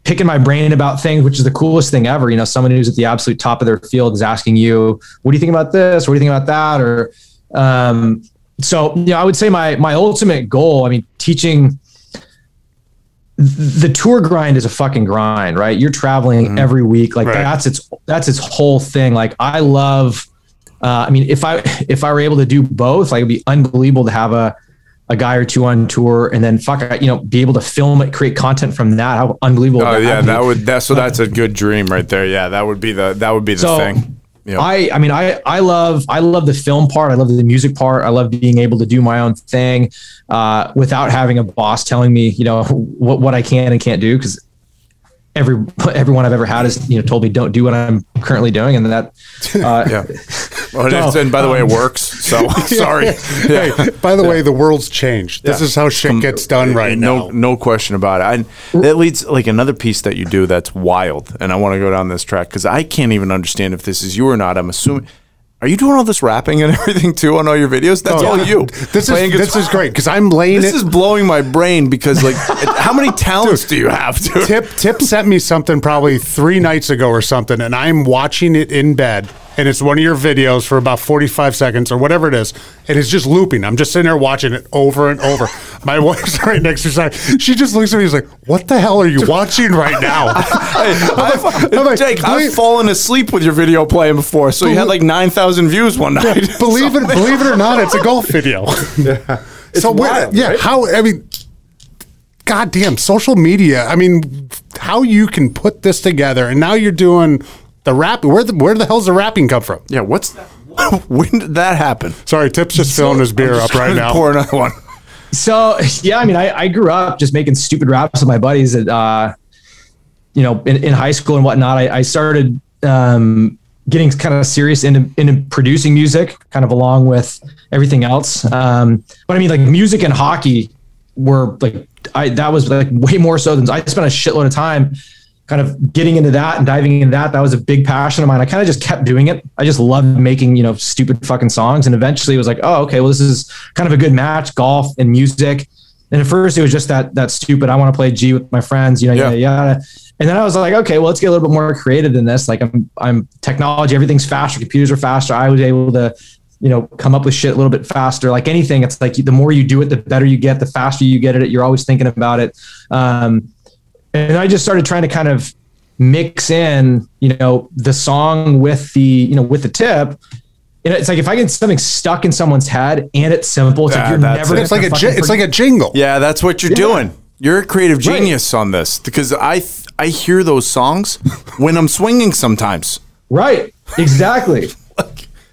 picking my brain about things, which is the coolest thing ever. You know, someone who's at the absolute top of their field is asking you, "What do you think about this? What do you think about that?" Or um, so, you know, I would say my my ultimate goal. I mean, teaching the tour grind is a fucking grind, right? You're traveling every week. Like Right. that's its that's its whole thing. Like I love uh, I mean, if I if I were able to do both, like it'd be unbelievable to have a a guy or two on tour and then fuck you know, be able to film it, create content from that. How unbelievable Oh would yeah, be? that would that. So that's a good dream right there. Yeah, that would be the that would be the So, thing. Yeah. I, I mean, I, I love, I love the film part. I love the music part. I love being able to do my own thing, uh, without having a boss telling me, you know, what, what I can and can't do. Cause every, everyone I've ever had has, you know, told me don't do what I'm currently doing. And that, uh, yeah. Well, is- and by the way, it um, works. So sorry. Yeah. Hey, by the way, the world's changed. This is how shit um, gets done right no, now. No question about it. And that leads like another piece that you do that's wild. And I want to go down this track because I can't even understand if this is you or not. I'm assuming. Are you doing all this rapping and everything too on all your videos? That's oh, all you. Oh, This is this is great because I'm laying This it. is blowing my brain because like, how many talents do you have, dude? Tip Tip sent me something probably three nights ago or something, and I'm watching it in bed, and it's one of your videos for about 45 seconds or whatever it is, and it's just looping. I'm just sitting there watching it over and over. My wife's right next to me. She just looks at me. And she's like, "What the hell are you watching right now?" I've, I'm like, Jake, I've fallen asleep with your video playing before, so you had like nine thousand views one night. believe it, believe it or not, it's a golf video. Yeah. so wild, yeah, right? how I mean, goddamn, social media. I mean, how you can put this together, and now you're doing the rap. Where the where the hell's the rapping come from? Yeah, what's when did that happen? Sorry, Tip's just filling his beer up right now. Pour another one. So yeah, I mean, I, I grew up just making stupid raps with my buddies at, uh, you know, in, in high school and whatnot. I, I started um, getting kind of serious into, into producing music, kind of along with everything else. Um, but I mean, like music and hockey were like, I that was like way more so than I spent a shitload of time kind of getting into that and diving into that. That was a big passion of mine. I kind of just kept doing it. I just loved making, you know, stupid fucking songs. And eventually it was like, oh, okay, well, this is kind of a good match, golf and music. And at first it was just that that stupid, I want to play G with my friends, you know, Yeah. yada yada. And then I was like, okay, well, let's get a little bit more creative than this. Like I'm I'm technology, everything's faster, computers are faster. I was able to, you know, come up with shit a little bit faster. Like anything, it's like the more you do it, the better you get, the faster you get at it. You're always thinking about it. Um, and I just started trying to kind of mix in, you know, the song with the, you know, with the tip. And it's like if I get something stuck in someone's head and it's simple, it's Yeah, like you're that's never. it. It's like a gonna fucking it's like a jingle. Yeah, that's what you're Yeah. doing. You're a creative genius on this because I th- I hear those songs when I'm swinging sometimes. right. Exactly.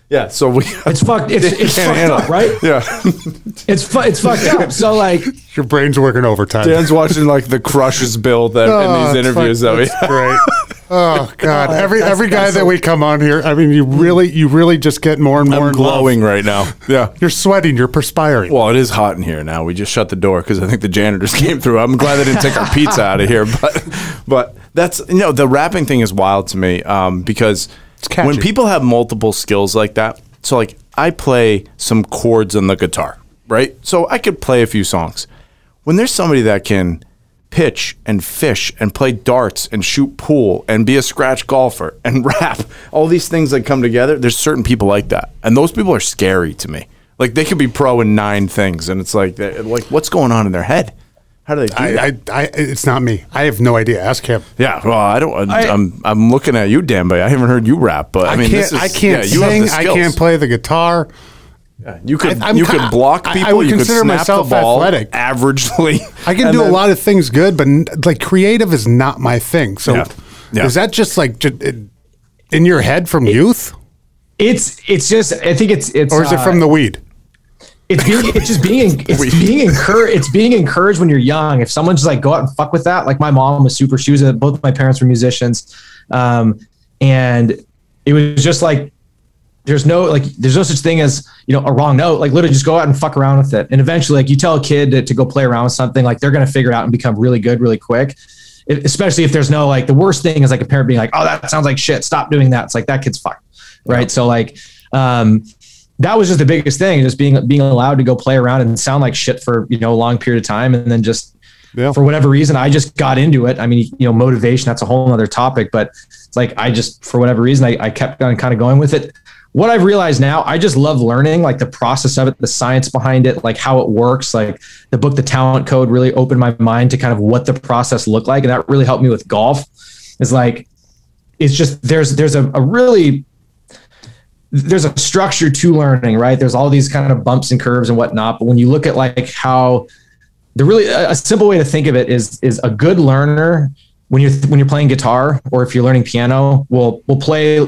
Yeah, so we It's fucked. It's, it's can't fucked handle up, it. right? yeah. It's fu- it's fucked up. So like, Your brain's working overtime. Dan's watching like the Crushes build that, Oh, in these it's interviews fuck- that we that's great. Oh God! every that's- every guy that's that a- we come on here, I mean, you really, you really just get more and more I'm in love. glowing right now. Yeah. You're sweating. You're perspiring. Well, it is hot in here now. We just shut the door because I think the janitors came through. I'm glad they didn't take our pizza out of here, but but that's you know the rapping thing is wild to me um, because catchy. when people have multiple skills like that, so like I play some chords on the guitar, right? So I could play a few songs. When there's somebody that can pitch and fish and play darts and shoot pool and be a scratch golfer and rap, all these things that come together, there's certain people like that. And those people are scary to me. Like they could be pro in nine things and it's like like what's going on in their head? How do they do that? I, I, I, it's not me. I have no idea. Ask him. yeah, well, I don't. I, I- am I'm looking at you, Dan, but I haven't heard you rap. But I, I, mean, can't. this is, I can't yeah, you have sing. the I can't play the guitar. You could I- you could block I- I would you could consider snap myself the ball athletic. averagely. I can do then- a lot of things good, but like creative is not my thing. So, Yeah. Yeah. is that just like in your head from youth, it's it's just. I think it's it's. or is it uh, from the weed? It's being it's just being it's being encouraged it's being encouraged when you're young. If someone's just like go out and fuck with that like my mom was super she was a, both my parents were musicians um and it was just like there's no like there's no such thing as you know a wrong note. Like literally just go out and fuck around with it. And eventually like you tell a kid to, to go play around with something like they're going to figure it out and become really good really quick. It- especially if there's no like the worst thing is like a parent being like oh that sounds like shit. Stop doing that. It's like that kid's fucked. Right? So like um that was just the biggest thing just being being allowed to go play around and sound like shit for you know a long period of time and then just Yeah. for whatever reason i just got into it. I mean you know motivation that's a whole other topic but it's like i just for whatever reason i, I kept on kind of going with it. What i've realized now i just love learning like the process of it the science behind it like how it works like the book the talent code really opened my mind to kind of what the process looked like and that really helped me with golf. Is like it's just there's there's a, a really there's a structure to learning, right? There's all these kind of bumps and curves and whatnot. But when you look at like how the really a simple way to think of it is is a good learner when you're when you're playing guitar or if you're learning piano will will play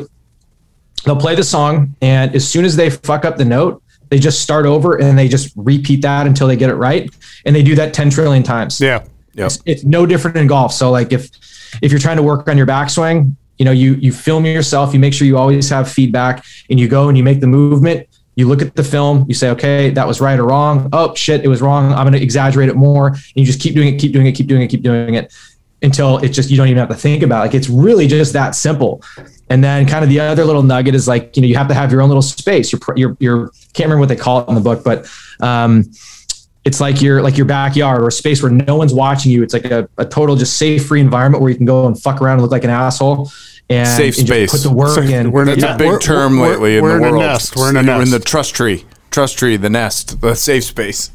they'll play the song and as soon as they fuck up the note they just start over and they just repeat that until they get it right and they do that 10 trillion times Yeah. Yep. it's, it's no different in golf. So like if if you're trying to work on your backswing, you know, you you film yourself, you make sure you always have feedback, and you go and you make the movement. You look at the film, you say, okay, that was right or wrong. Oh shit, it was wrong. I'm gonna exaggerate it more. And you just keep doing it, keep doing it, keep doing it, keep doing it until it's just you don't even have to think about it. Like it's really just that simple. And then kind of the other little nugget is like, you know, you have to have your own little space. Your your your can't remember what they call it in the book, but um it's like your like your backyard or a space where no one's watching you. It's like a, a total just safe free environment where you can go and fuck around and look like an asshole. And, Safe and space. Put the work Safe- in. we're in That's Yeah, a big we're- term we're- lately in we're the in a world. nest. We're in a You're in the trust tree. Trust tree, the nest, the safe space.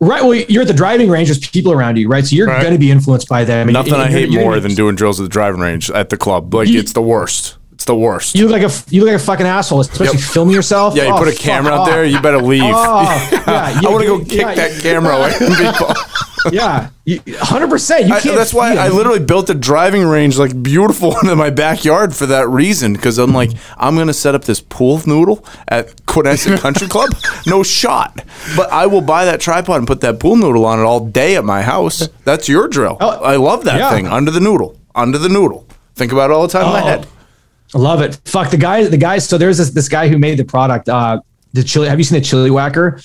Right. Well, you're at the driving range. There's people around you, right? So you're Right. going to be influenced by them. and- Nothing and I you're- hate more than doing drills at the driving range at the club. Like You- it's the worst. The worst. You look like a you look like a fucking asshole, especially Yep. filming yourself. yeah, you Oh, put a camera out off. there, you better leave. Oh, yeah, I want to go kick yeah, that camera away from people. Yeah, hundred percent. You can't. that's why I literally built a driving range, like beautiful one in my backyard for that reason. Because I'm like, I'm gonna set up this pool noodle at Quidnessett Country Club. No shot. But I will buy that tripod and put that pool noodle on it all day at my house. That's your drill. Oh, I love that yeah. thing under the noodle, under the noodle. Think about it all the time in my Oh. head. I love it. Fuck the guy. The guy. So there's this this guy who made the product. Uh, the chili. Have you seen the chili whacker?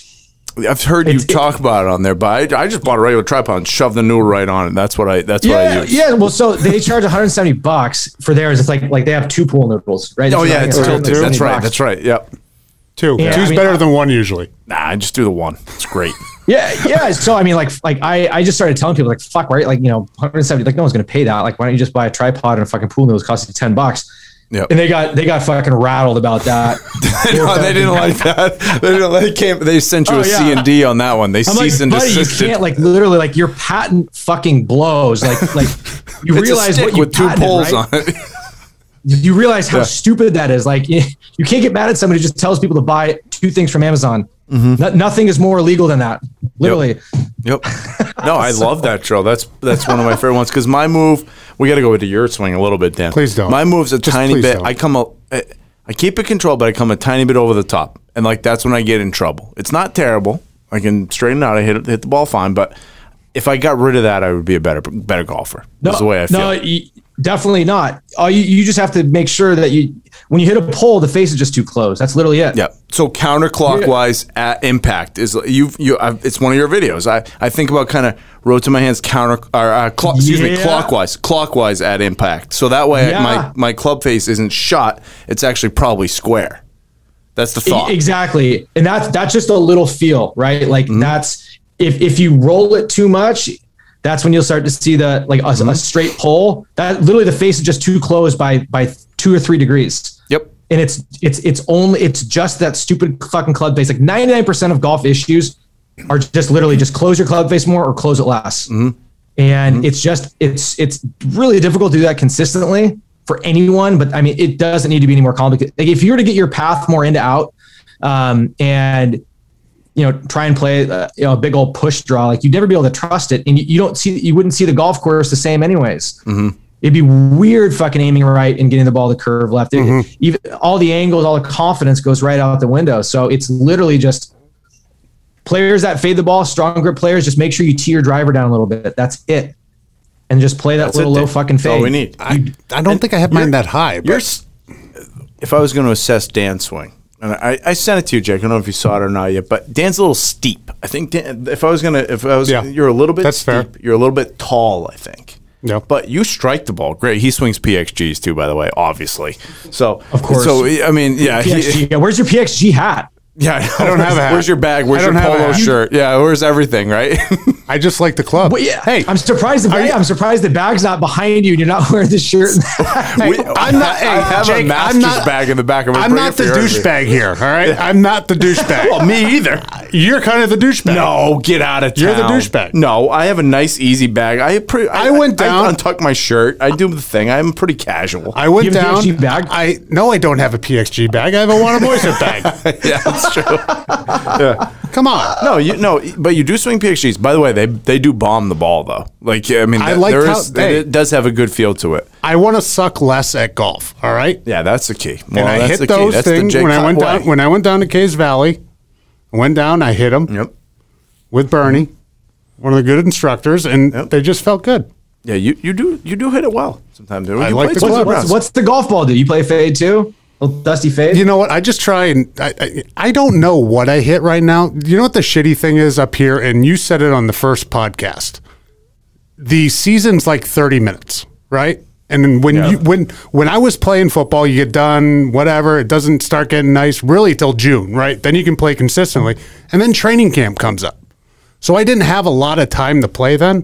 I've heard you It's- it- talk about it on there, but I, I just bought a regular tripod and shoved the noodle right on it. That's what I. That's what I use. yeah. Well, so they charge 170 bucks for theirs. It's like like they have two pool noodles, right? Oh yeah, it's like tilted. 170 That's right. bucks. That's right. Yep. Two. Yeah, Two's I mean, better than one usually. Nah, I just do the one. It's great. Yeah, yeah. So I mean, like, like I, I just started telling people, like, fuck, right? Like, you know, 170. Like, no one's gonna pay that. Like, why don't you just buy a tripod and a fucking pool noodles costing 10 bucks? Yep. And they got they got fucking rattled about that. no, they didn't like that. They didn't. They came. They sent you Oh, a yeah. C and D on that one. They I'm like, cease and buddy, you can't like literally like your patent fucking blows. Like, like you realize what you with two poles right? on it. you realize how Yeah. stupid that is. Like you can't get mad at somebody who just tells people to buy two things from Amazon. Mm-hmm. No- nothing is more illegal than that. Literally. Yep. No, I love that drill. That's that's one of my favorite ones because my move. We got to go into your swing a little bit, Dan. Please don't. My move's a Just tiny bit. don't. I come a. I- I keep it controlled, but I come a tiny bit over the top, and like that's when I get in trouble. It's not terrible. I can straighten out. I hit hit the ball fine, but if I got rid of that, I would be a better better golfer. That's the way I feel. No, you, definitely not. All you, you just have to make sure that you when you hit a pole, the face is just too close. That's literally it. Yeah. So counterclockwise at impact is you you. I've, it's one of your videos. I, I think about kind of rotating my hands counter or uh, clo- excuse me Yeah. clockwise clockwise at impact. So that way Yeah. my my club face isn't shot. It's actually probably square. That's the thought. Exactly. And that's that's just a little feel, right? Like Mm-hmm. that's if if you roll it too much, that's when you'll start to see the like a, Mm-hmm. a straight pull. That literally the face is just too close by by two or three degrees. Yep. And it's it's it's only it's just that stupid fucking club face. Like 99% of golf issues are just literally just close your club face more or close it less. Mm-hmm. And it's just it's it's really difficult to do that consistently for anyone. But I mean, it doesn't need to be any more complicated. Like if you were to get your path more into out, um, and you know try and play uh, you know a big old push draw, like you'd never be able to trust it, and you, you don't see you wouldn't see the golf course the same anyways. It'd be weird fucking aiming right and getting the ball to curve left. It- even all the angles, all the confidence goes right out the window. So it's literally just players that fade the ball, strong grip players, just make sure you tee your driver down a little bit. That's it. and just play that That's little it, low fucking That's fade. all we need. I, I don't think I have mine that high. But if I was going to assess Dan's swing, and I, I sent it to you, Jake. I don't know if you saw it or not yet, but Dan's a little steep. I think Dan, if I was going to, if I was, Yeah. you're a little bit That's fair. steep. You're a little bit tall, I think. Yeah. But you strike the ball great. He swings PXGs too, by the way, obviously. So Of course. So I mean, yeah, he- Yeah, where's your PXG hat? Yeah. I, don't have a hat. Where's your bag? Where's your don't have a polo shirt? Yeah, where's everything? Right. I just like the club. Well, yeah, Hey, I'm surprised. The bag, you- I'm surprised the bag's not behind you, and you're not wearing the shirt. We- I'm not. Hey, I have Jake, a master's I'm not, bag in the back of my. I'm not the douchebag here. All right, I'm not the douchebag. Well, me either. You're kind of the douchebag. No, get out of town. You're the douchebag. No, I have a nice, easy bag. I pre- I, I went down- I untuck my shirt. I do the thing. I'm pretty casual. I went You have a down. PXG bag? I no, I don't have a PXG bag. I have a Wanna Moiset bag. yeah, that's true. Come on. No, you no, but you do swing PXGs. By the way, they they do bomb the ball though. Like I mean, I like there how- is- hey. it does have a good feel to it. I want to suck less at golf. All right. Yeah, that's the key. Well, and I hit the key. those things when I went Cott down. When I went down to Cays Valley, I went down. I hit them Yep. with Bernie, one of the good instructors, and Yep. they just felt good. Yeah, you, you do you do hit it well sometimes. When I you like play the some club. what's, what's the golf ball do? You play fade too? Little dusty fade. You know what? I just try and I, I, I don't know what I hit right now. You know what the shitty thing is up here, and you said it on the first podcast. The season's like thirty minutes, right? And then when you when when I was playing football, you get done, whatever. It doesn't start getting nice really till June, right? Then you can play consistently, and then training camp comes up. So I didn't have a lot of time to play then,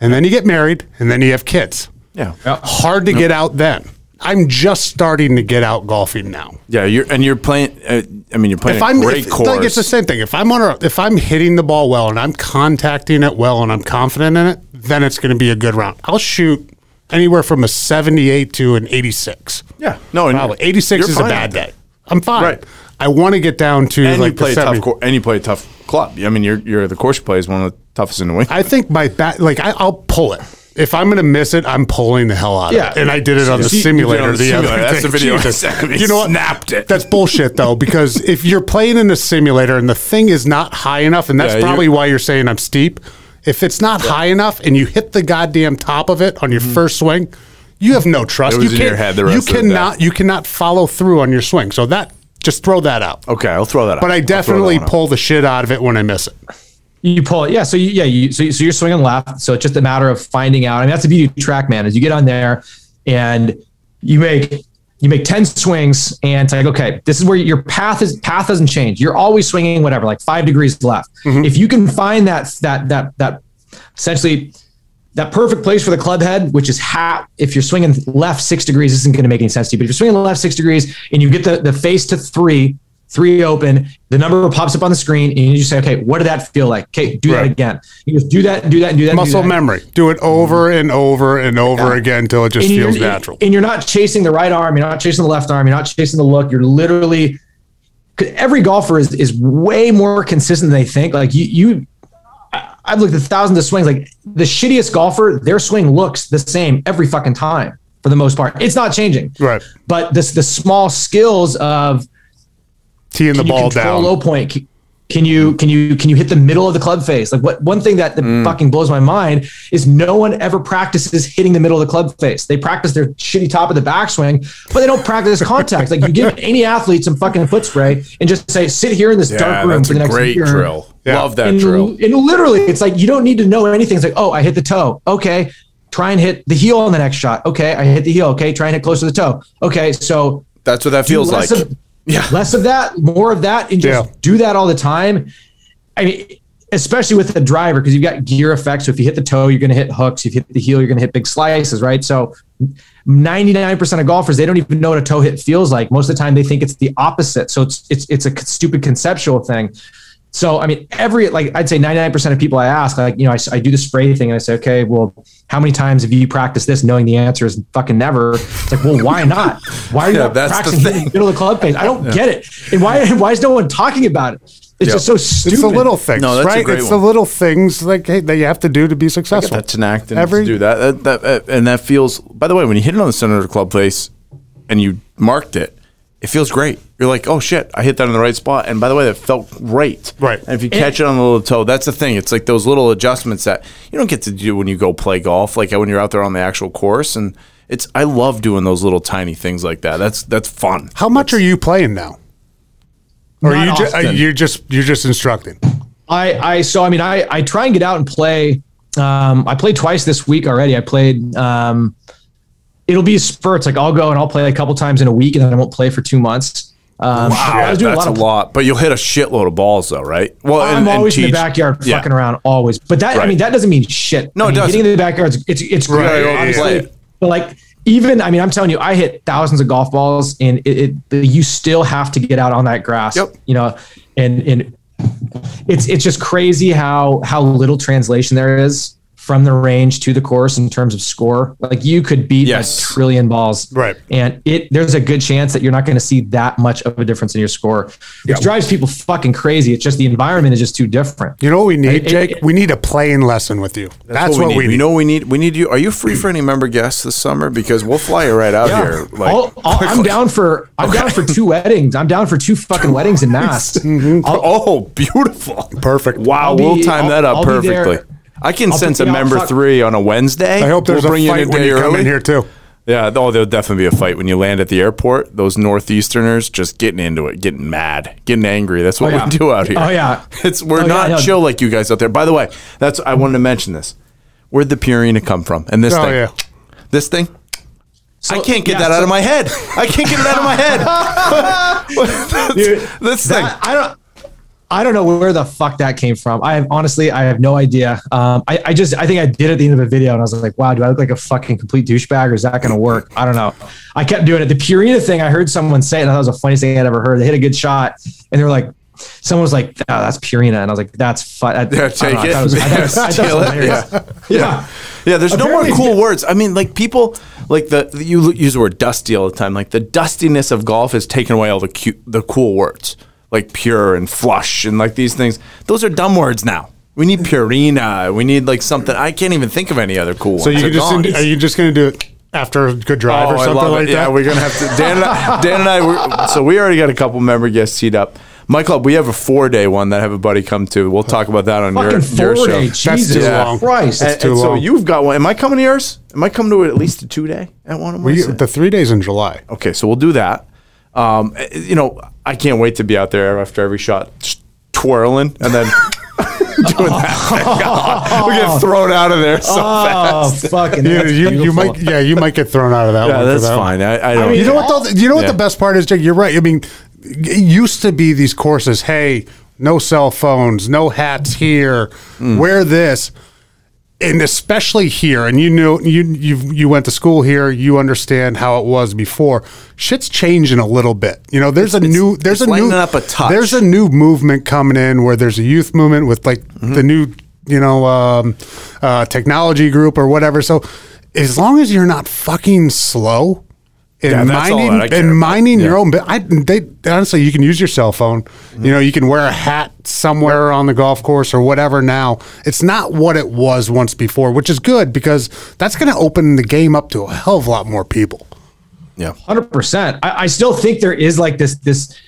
and then you get married, and then you have kids. yeah. Hard to get out then. I'm just starting to get out golfing now. Yeah, you're and you're playing. Uh, I mean, you're playing if a I'm great if, course. like it's the same thing. If I'm on a if I'm hitting the ball well and I'm contacting it well and I'm confident in it, then it's going to be a good round. I'll shoot anywhere from a 78 to an 86. yeah, no, Probably 86 is a bad day. I'm fine. Right. I want to get down to And like you play tough 70. cour- and you play a tough club. I mean, you're you're the course you play is one of the toughest in the England. I think my bat like I, I'll pull it. If I'm going to miss it, I'm pulling the hell out Yeah. of it. And I did it on the You- you simulator on the the, other simulator. day. That's the video I Jesus. sent. You know what? Snapped it. That's bullshit though, because if you're playing in a simulator and the thing is not high enough, and that's Yeah, probably why you're saying I'm steep. If it's not high enough and you hit the goddamn top of it on your first swing, you have no trust. Mm-hmm. It was you in your can't- head the you cannot you cannot follow through on your swing. So that just throw that out. okay, I'll throw that. out. But I I'll throw that definitely one out. pull the shit out of it when I miss it. You pull it, yeah. So you, yeah, you, so, so you're swinging left. So it's just a matter of finding out. I mean, that's the beauty of TrackMan is you get on there and you make you make ten swings, and it's like, okay, this is where your path is path doesn't change. You're always swinging whatever, like five degrees left. Mm-hmm. If you can find that that that that essentially that perfect place for the club head, which is half. If you're swinging left six degrees, this isn't going to make any sense to you. But if you're swinging left six degrees and you get the the face to three, three open, the number pops up on the screen, and you just say, okay, what did that feel like? Okay, do Right. that again. You just do that do that and do that. and do Muscle that. memory. Do it over mm-hmm. and over and over again until it just And feels natural. And you're not chasing the right arm. You're not chasing the left arm. You're not chasing the look. You're literally Every golfer is is way more consistent than they think. Like you, you I've looked at thousands of swings. Like the shittiest golfer, their swing looks the same every fucking time for the most part. It's not changing. Right. But this the small skills of Teeing the can you ball down. low point? Can- you can you can you hit the middle of the club face? Like what one thing that, that Mm. fucking blows my mind is no one ever practices hitting the middle of the club face. They practice their shitty top of the backswing, but they don't practice contact. Like you give any athlete some fucking foot spray and just say sit here in this Yeah, dark room for the a next great year. drill. Yeah. Love that And, drill. and literally, it's like you don't need to know anything. It's like, oh, I hit the toe. Okay, try and hit the heel on the next shot. Okay, I hit the heel. Okay, try and hit close to the toe. Okay, so That's what that feels like. Of, Yeah. less of that, more of that, and just Yeah. do that all the time. I mean, especially with the driver, because you've got gear effects. So if you hit the toe, you're going to hit hooks. If you hit the heel, you're going to hit big slices, right? So 99% of golfers, they don't even know what a toe hit feels like. Most of the time, they think it's the opposite. So it's it's it's a stupid conceptual thing. So I mean, every like I'd say 99% of people I ask, like you know, I, I do the spray thing and I say, okay, well, how many times have you practiced this, knowing the answer is fucking never? It's like, well, why not? Why are you Yeah, not that's the practicing hitting thing. the middle of the club face? I don't get it. And why why is no one talking about it? It's Yeah. just so stupid. It's the little things, No, that's a right? great it's one. the little things like hey, that you have to do to be Get successful. that Tanact and Every- to do that. That, that. uh, And that feels, by the way, when you hit it on the center of the club face and you marked it, it feels great. You're like, oh shit, I hit that in the right spot. And by the way, that felt great. Right. And if you catch it on the little toe, that's the thing. It's like those little adjustments that you don't get to do when you go play golf, like when you're out there on the actual course. And it's I love doing those little tiny things like that. That's that's fun. How much are you playing now? Or Not you just often. you're just you're just instructing? I, I, so I mean, I, I try and get out and play. Um, I played twice this week already. I played. Um, it'll be spurts. Like I'll go and I'll play a couple times in a week, and then I won't play for two months. Um, I was doing a that's lot a lot, but you'll hit a shitload of balls though, right? Well, I'm and- and always in the backyard Yeah. fucking around, always. But that, I mean, that doesn't mean shit. No, I it doesn't. Getting in the backyard, it's it's, great. Right, yeah, obviously. But like, even I mean, I'm telling you, I hit thousands of golf balls, and it, it you still have to get out on that grass. Yep. You know, and and it's it's just crazy how how little translation there is from the range to the course in terms of score. Like you could beat Yes. a trillion balls, Right. And it there's a good chance that you're not going to see that much of a difference in your score, which drives people fucking crazy. It's just the environment is just too different. You know what we need, It- it- Jake? we need a playing lesson with you. That's, what, we need. You know, we need we need you. Are you free for any member guests this summer? Because we'll fly you right out here. Like, I'll- I'll- I'm down for I'm down for two weddings. I'm down for two fucking weddings in Nast. Mm-hmm. Oh, beautiful! Perfect. Wow, I'll we'll time I'll- that up I'll be there. perfectly. I can I'll sense a member three on a Wednesday. I hope there's We'll a bring fight in a when day you come early. in here too. Yeah, oh, there'll definitely be a fight when you land at the airport. Those northeasterners just getting into it, getting mad, getting angry. That's what Oh, yeah. we do out oh, here. Oh, yeah. it's we're Oh, not yeah. chill like you guys out there. By the way, that's I wanted to mention this. Where'd the Purina come from? And this Oh thing, yeah. this thing. I can't get yeah, that out of my head. I can't get it out of my head. Dude, this thing. I don't. I don't know where the fuck that came from. I have honestly, I have no idea. Um, I, I just, I think I did at the end of a video, and I was like, "Wow, do I look like a fucking complete douchebag, or is that going to work?" I don't know. I kept doing it. The Purina thing, I heard someone say, it, and I thought it was the funniest thing I'd ever heard. They hit a good shot, and they were like, "Someone was like, oh, that's Purina," and I was like, "That's fun." I, Yeah, take I it. was- I thought was- I thought it hilarious. Yeah. yeah. Yeah, there's no more Apparently- cool words. I mean, like people like the you use the word dusty all the time. Like the dustiness of golf has taken away all the cute, the cool words like pure and flush and like these things. Those are dumb words now. We need Purina. We need like something. I can't even think of any other cool ones. So you They're just gone. are you just going to do it after a good drive Oh, or something like it. that? Yeah, we're gonna have to. Dan and I, Dan and I were, so we already got a couple member guests teed up. My club, we have a four day one that I have a buddy come to. We'll talk about that on your, Fucking your four show. day. That's Jesus too long. Christ. And, too and so you've got one. Am I coming to yours? Am I coming to at least a two day at one of We- the three days in July. Okay, so we'll do that. Um, eh, you know, I can't wait to be out there after every shot, just twirling and then doing that. we get thrown out of there so oh, fast. fucking. You, you, you might yeah you might get thrown out of that Yeah, one. that's that one. fine. I, I don't. You know what though? You know what Yeah. the best part is, Jake? You're right. I mean, it used to be these courses. Hey, no cell phones, no hats here. Mm. Wear this, and especially here. And you knew you you you went to school here. You understand how it was before. Shit's changing a little bit. You know, there's a new there's a new up a touch. there's a new movement coming in where there's a youth movement with like Mm-hmm. the new you know um, uh, technology group or whatever. So as long as you're not fucking slow and Yeah, minding that I care and about. minding your own. But I, they honestly, you can use your cell phone. Mm-hmm. You know, you can wear a hat somewhere on the golf course or whatever. Now it's not what it was once before, which is good because that's going to open the game up to a hell of a lot more people. Yeah. Hundred percent. I, I still think there is like this this.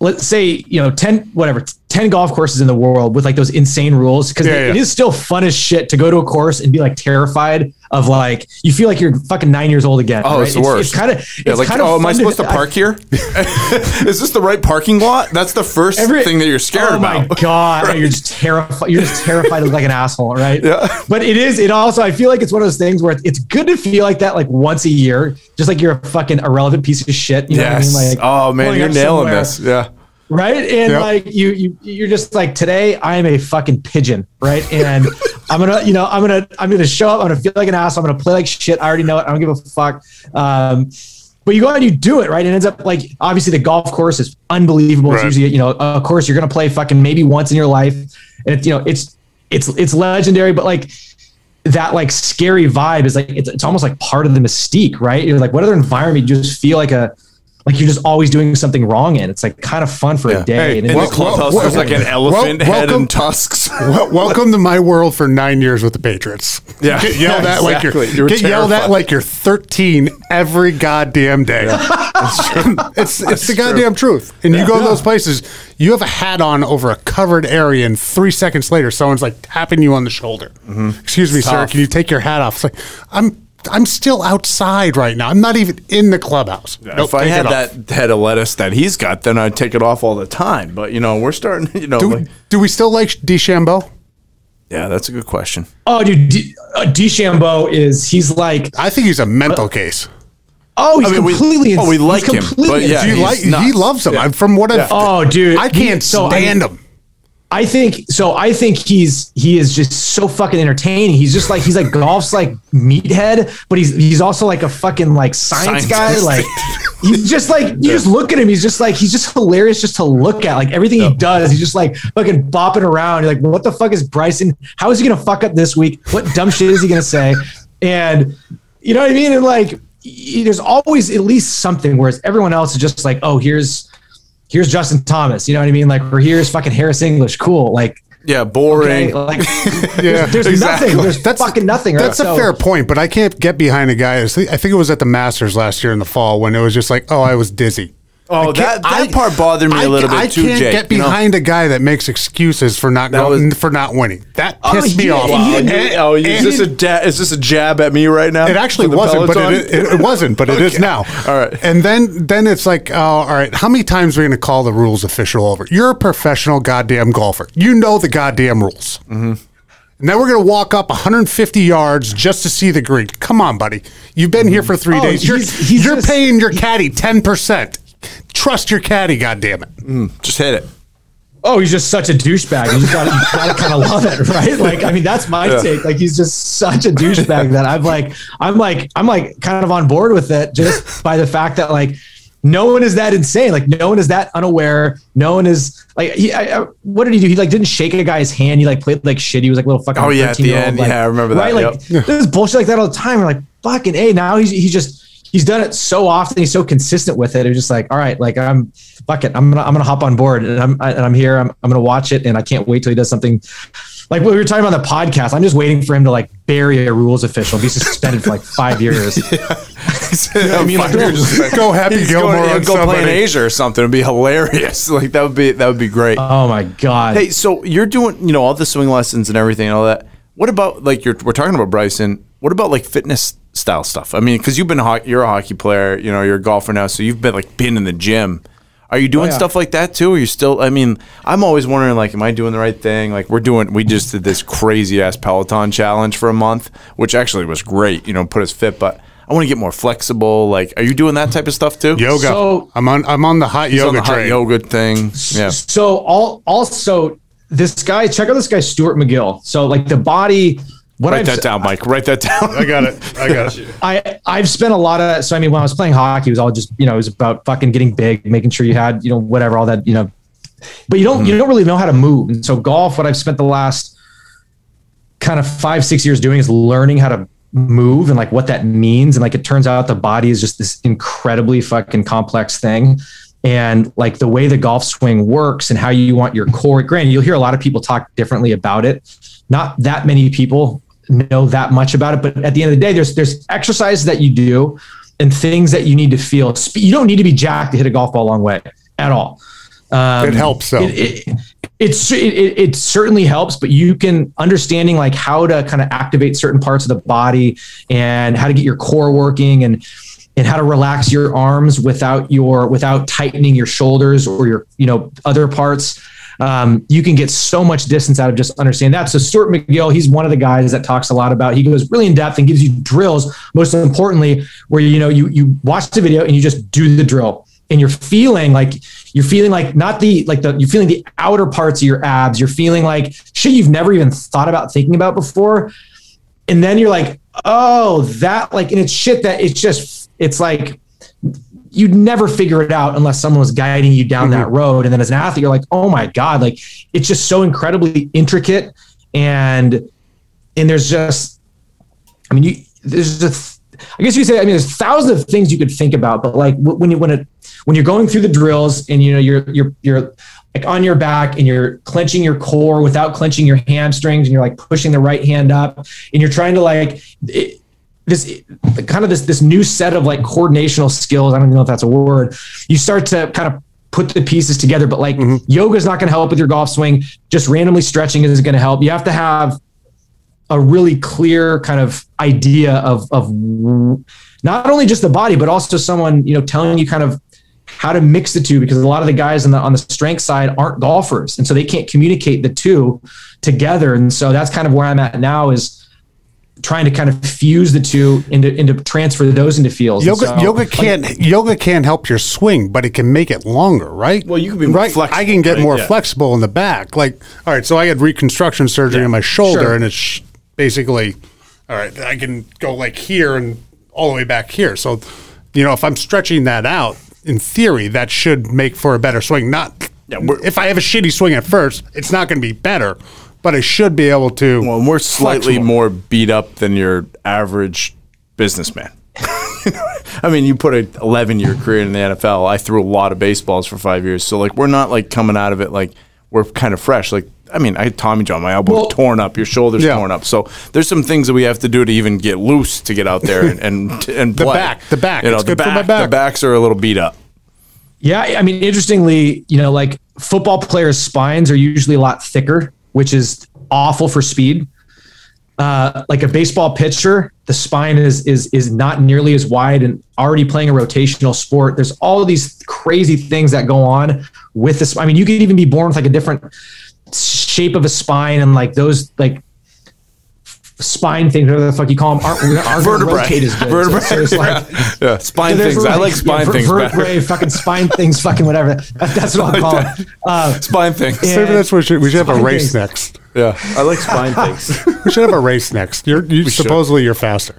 Let's say you know ten whatever ten golf courses in the world with like those insane rules because Yeah, it yeah. is still fun as shit to go to a course and be like terrified of like you feel like you're fucking nine years old again. Oh, right? it's the worst. It's kind of Yeah, like, kind of oh, am I supposed to park here? Is this the right parking lot? That's the first Every- thing that you're scared oh about. Oh my god, you're just terrified. You're just terrified of like an asshole, right? Yeah. But it is. It also. I feel like it's one of those things where it's good to feel like that like once a year, just like you're a fucking irrelevant piece of shit. You know Yes. what I mean? Like, oh man, you're nailing somewhere, this. Yeah. Right? And Yep. like you, you, you're just like today. I am a fucking pigeon, right? And I'm gonna, you know, I'm gonna, I'm gonna show up. I'm gonna feel like an ass. I'm gonna play like shit. I already know it. I don't give a fuck. Um, but you go out and you do it, right? And it ends up like obviously the golf course is unbelievable. It's usually you know a course you're gonna play fucking maybe once in your life, and it's you know it's it's it's legendary. But like that like scary vibe is like it's, it's almost like part of the mystique, right? You're like, what other environment you just feel like a like you're just always doing something wrong in. It's like kind of fun for a day. Hey, and in it's- the clubhouse, well, there's like an well, elephant head welcome- and tusks. Wel- welcome to my world for nine years with the Patriots. Yeah. get yelled Yeah, at like you're. You're get yelled at like you're 13 every goddamn day. it's it's the goddamn truth. And you go to those places, you have a hat on over a covered area, and three seconds later, someone's like tapping you on the shoulder. Mm-hmm. Excuse me, sir, tough. can you take your hat off? It's like I'm. I'm still outside right now. I'm not even in the clubhouse. Nope, if I had that head of lettuce that he's got, then I'd take it off all the time. But you know, we're starting. You know, do, like, do we still like DeChambeau? yeah, that's a good question. oh, dude, D- uh, DeChambeau is he's like I think he's a mental case. oh he's I mean, we- completely ins- oh, we like him, completely but yeah, Do you like? He loves him. Yeah. I'm from what I've. Oh, dude, I can't he- so I- stand him. I think so. I think he's he is just so fucking entertaining. He's just like he's like golf's like meathead, but he's he's also like a fucking like science guy. Like he's just like you just look at him. He's just like he's just hilarious just to look at. Like everything he does, he's just like fucking bopping around. You're like, what the fuck is Bryson? How is he gonna fuck up this week? What dumb shit is he gonna say? And you know what I mean? And like there's always at least something. Whereas everyone else is just like, oh, here's here's Justin Thomas. You know what I mean? Like, or here's fucking Harris English. Cool. Like, Yeah, boring. okay, like Yeah, there's exactly. nothing. There's fucking nothing. Right? That's a So- fair point, but I can't get behind a guy. I think it was at the Masters last year in the fall when it was just like, oh, I was dizzy. Oh, that, that I- part bothered me I, a little bit I too, can't Jake. get you know? behind a guy that makes excuses for not going, was- for not winning. That Oh, pissed me yeah, off. and he Oh, oh, is this a ja- is this a jab at me right now? It actually wasn't, but it, it, it wasn't, but it is now. All right. And then then it's like, oh, all right, how many times are we going to call the rules official over? You're a professional goddamn golfer. You know the goddamn rules. Mm-hmm. And then we're going to walk up 150 yards just to see the green. Come on, buddy. You've been here for three Oh, days. You're, he's- he's you're just- paying your caddy 10%. Trust your caddy, goddamn it. Mm, just hit it. Oh, he's just such a douchebag. You gotta, you gotta kind of love it, right? Like, I mean, that's my take. Like, he's just such a douchebag that I'm like, I'm like, I'm like, kind of on board with it just by the fact that like, no one is that insane. Like, no one is that unaware. No one is like, he, I, I, what did he do? He like didn't shake a guy's hand. He like played like shit. He was like little fucking. Oh, yeah, at the 13-year-old, end. like- Yeah, I remember that. Right, like Yep. there's bullshit like that all the time. We're like, fucking a. Now he's he just he's done it so often. He's so consistent with it. It's just like, all right, like I'm fuck it. I'm gonna I'm gonna hop on board and I'm I, and I'm here. I'm I'm gonna watch it and I can't wait till he does something. Like what we were talking about the podcast, I'm just waiting for him to like bury a rules official, be suspended for like five years. I mean, like, Go Happy he's Gilmore going, on he'd go play in. Asia or something. It'd be hilarious. Like that would be that would be great. Oh my god! Hey, so you're doing, you know, all the swing lessons and everything and all that. What about like you're we're talking about Bryson? What about like fitness style stuff? I mean, because you've been ho- you're a hockey player, you know, you're a golfer now, so you've been like been in the gym. Are you doing oh, yeah. stuff like that too? Or you still? I mean, I'm always wondering, like, am I doing the right thing? Like, we're doing. We just did this crazy ass Peloton challenge for a month, which actually was great. You know, put us fit, but I want to get more flexible. Like, are you doing that type of stuff too? Yoga. So- I'm on I'm on the hot He's on yoga the hot yoga thing. Yeah. So all also this guy, check out this guy Stuart McGill. So like the body. What Write I've that down, Mike. Write that down. I got it. I got it. I I've spent a lot of so I mean when I was playing hockey it was all just you know it was about fucking getting big making sure you had you know whatever all that you know but you don't you hmm. don't really know how to move and so golf what I've spent the last kind of five six years doing is learning how to move and like what that means and like it turns out the body is just this incredibly fucking complex thing and like the way the golf swing works and how you want your core granted you'll hear a lot of people talk differently about it not that many people know that much about it but at the end of the day there's there's exercises that you do and things that you need to feel you don't need to be jacked to hit a golf ball a long way at all um, It helps, though. it, it, it's it, it it certainly helps but you can understanding like how to kind of activate certain parts of the body and how to get your core working and and how to relax your arms without your without tightening your shoulders or your you know other parts um, you can get so much distance out of just understanding that. So stuart mcgill he's one of the guys that talks a lot about. He goes really in depth and gives you drills most importantly where you know you you watch the video and you just do the drill. And you're feeling like you're feeling like not the like the you're feeling the outer parts of your abs. You're feeling like shit you've never even thought about thinking about before. And then you're like oh that like and it's shit that it's just it's like you'd never figure it out unless someone was guiding you down that mm-hmm. road. And then as an athlete you're like oh my god like it's just so incredibly intricate. And and there's just i mean you there's just I guess you say I mean there's thousands of things you could think about, but like when you when it when you're going through the drills and you know you're you're you're like on your back and you're clenching your core without clenching your hamstrings and you're like pushing the right hand up and you're trying to like it, this kind of this this new set of like coordinational skills. I don't even know if that's a word. You start to kind of put the pieces together, but like mm-hmm. yoga is not going to help with your golf swing. Just randomly stretching isn't going to help. You have to have a really clear kind of idea of of not only just the body, but also someone you know telling you kind of how to mix the two because a lot of the guys on the on the strength side aren't golfers and so they can't communicate the two together and so that's kind of where I'm at now is trying to kind of fuse the two into into transfer those into fields. Yoga, so, yoga can't yoga can't help your swing, but it can make it longer, right? Well, you can be more right. flexible, I can get right? more Yeah. flexible in the back. Like, all right, so I had reconstruction surgery on my shoulder, Sure. and it's basically, all right, I can go like here and all the way back here. So, you know, if I'm stretching that out, in theory, that should make for a better swing. Not if I have a shitty swing at first, it's not going to be better, but I should be able to. Well, we're slightly flexible. more beat up than your average businessman. I mean, you put an 11 year career in the NFL. I threw a lot of baseballs for five years. So, like, we're not like coming out of it like we're kind of fresh. Like, I mean, I had Tommy John, my elbow Well- torn up, your shoulder's Yeah. torn up. So, there's some things that we have to do to even get loose to get out there and and, and The play. back, the back. You know, It's the good for back, my back. The backs are a little beat up. Yeah, I mean, interestingly, you know, like football players' spines are usually a lot thicker, which is awful for speed. Uh, like a baseball pitcher, the spine is is is not nearly as wide, and already playing a rotational sport. There's all of these crazy things that go on with this. I mean, you could even be born with like a different shape of a spine, and like those like spine things, whatever the fuck you call them, aren't, aren't Vertebrae. rotate as good. Vertebrae. So, so it's like, Yeah, spine there's things. I like yeah, spine ver- things better. vertebrae, fucking spine things, fucking whatever. That- That's what I'll call it. Uh, Spine things. Maybe that's what we should, we should have a race things. next. Yeah, I like spine things. We should have a race next. You're you should. supposedly you're faster.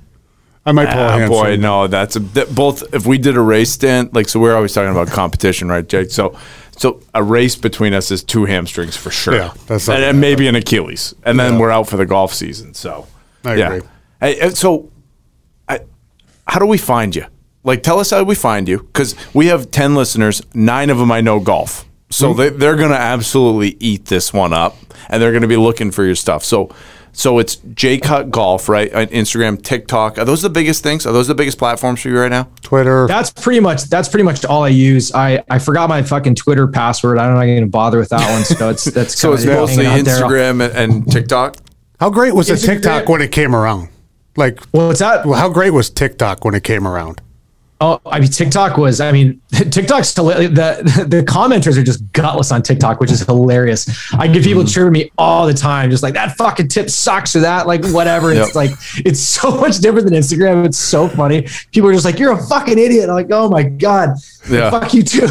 I might pull a Ah, boy, hamstring. no, that's a that both. If we did a race stint, like so, we're always talking about competition, right, Jake? So, so a race between us is two hamstrings for sure, Yeah, that's and, and maybe an Achilles, and then Yeah. we're out for the golf season. So, I yeah. agree. Hey, so, I, how do we find you? Like, tell us how we find you, because we have ten listeners. Nine of them I know golf, so Hmm. they, they're going to absolutely eat this one up, and they're going to be looking for your stuff. So. So it's J Cut Golf, right? On Instagram, TikTok. Are those the biggest things? Are those the biggest platforms for you right now? Twitter. that's pretty much that's pretty much all I use. I I forgot my fucking Twitter password. I'm not going to bother with that one. So it's that's So it's kinda mostly hanging there. Instagram and, and TikTok. How great was the TikTok when it came around? Like, Well, it's that. well, how great was TikTok when it came around? Oh, I mean, TikTok was. I mean, TikTok's the the commenters are just gutless on TikTok, which is hilarious. I get people mm-hmm. cheering me all the time, just like that fucking tip sucks or that like whatever. It's Yep. like it's so much different than Instagram. It's so funny. People are just like, "You're a fucking idiot." I'm like, "Oh my god, Yeah. fuck you too."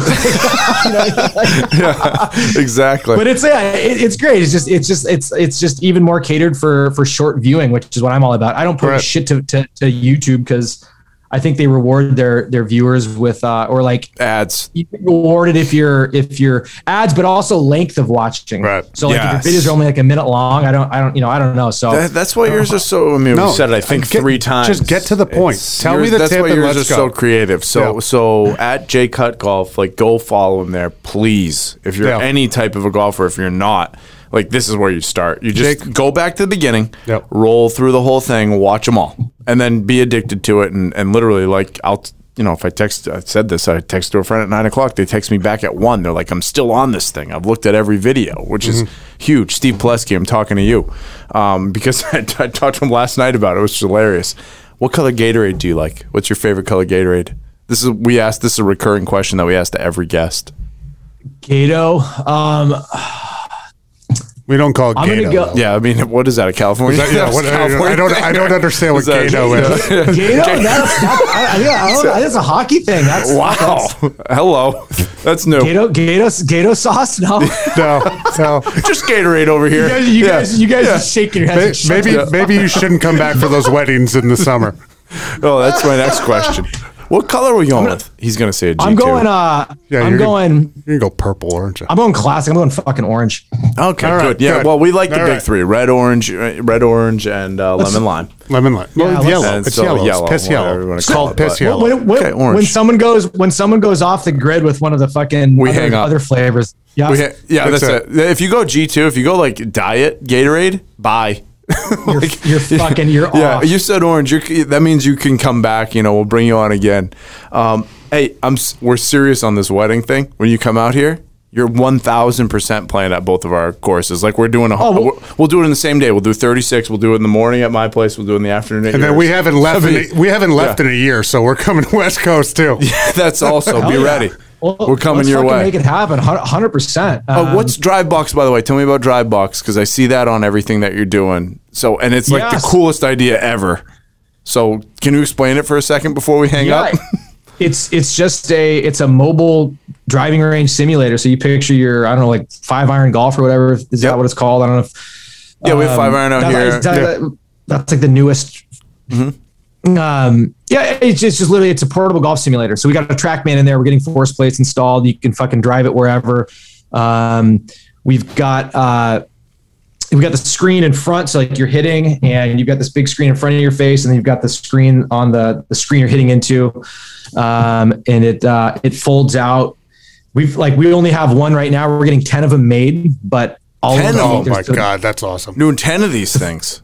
You know, like- exactly. but it's yeah, it, it's great. It's just it's just it's it's just even more catered for for short viewing, which is what I'm all about. I don't put Correct. shit to, to to YouTube because I think they reward their their viewers with uh or like Ads. you get rewarded if you're if you're ads, but also length of watching. Right. So like Yes. if your videos are only like a minute long, I don't I don't you know I don't know. So That, that's why yours are so. I mean, No, we said it. I think get- three times. just get to the point. Tell me the That's tip why and yours let's are so creative. So Yeah. so at J Cut Golf, like go follow him there, please. If you're Yeah. any type of a golfer, if you're not, like this is where you start. You just Jake- go back to the beginning, Yep. roll through the whole thing, watch them all, and then be addicted to it. And and literally, like I'll. You know, if I text, I said this, I text to a friend at nine o'clock. They text me back at one. They're like, I'm still on this thing. I've looked at every video, which is huge. Steve Plesky, I'm talking to you um, because I, I talked to him last night about it, which is hilarious. What color Gatorade do you like? What's your favorite color Gatorade? This is we asked. This is a recurring question that we ask to every guest. Gato, um, We don't call it I'm Gato. go- Yeah, I mean, what is that? A California? That- yeah, what- I don't- I don't- I don't understand what that- Gato is. Gato, that's, that's, I, yeah, I don't. That's a hockey thing. That's Wow. That's, Hello. That's new. Gato, Gato, Gato sauce. No, No, no. Just Gatorade over here. guys, you Yeah. guys, you guys Yeah. are shaking your May- heads. Maybe maybe you shouldn't come back for those weddings in the summer. Oh, that's my next question. What color are we going with? He's gonna say a G2. I'm going. Uh, Yeah, I'm you're going. Gonna, you're gonna go purple, aren't you? I'm going classic. I'm going fucking orange. okay, All right, good. Yeah, good. well, we like the All big right. three: red, orange, uh, red, orange, and uh, lemon lime. Lemon lime. Well, let's- yellow. And It's so yellow. yellow, It's piss yellow. you wanna It's call called it, piss but- yellow. When, when, Okay, orange. when someone goes when someone goes off the grid with one of the fucking We other, hang up. other flavors. Yeah, ha- yeah, that's, That's it. If you go G two, if you go like diet Gatorade, bye. you're, you're fucking you're Yeah, off. you said orange. You're, that means you can come back. You know, we'll bring you on again. Um, hey, I'm. We're serious on this wedding thing. When you come out here, you're one thousand percent playing at both of our courses. Like we're doing a. Oh, well- we'll, we'll do it in the same day. We'll do thirty six. We'll do it in the morning at my place. We'll do it in the afternoon. At And then we haven't left. I In mean, a, we haven't left yeah. in a year, so we're coming to West Coast too. yeah, That's also be oh, yeah. ready. Well, we're coming let's your way. Make it happen. Hundred percent. Oh, um, what's Dryvebox, by the way? Tell me about Dryvebox because I see that on everything that you're doing. So, and it's like Yes. the coolest idea ever. So, can you explain it for a second before we hang Yeah, up? it's it's just a it's a mobile driving range simulator. So you picture your I don't know like five iron golf or whatever. Is Yep. that what it's called? I don't know. If, Yeah, we have five iron out that- here. that- that- That's like the newest. Um, yeah, it's just, just literally it's a portable golf simulator. So we got a TrackMan in there. We're getting force plates installed. You can fucking drive it wherever. Um, we've got uh, we've got the screen in front, so like you're hitting, and you've got this big screen in front of your face, and then you've got the screen on the the screen you're hitting into, um, and it uh, it folds out. We've like we only have one right now. We're getting ten of them made, but all 10 of them. Oh my still- god, that's awesome. Doing 10 of these things.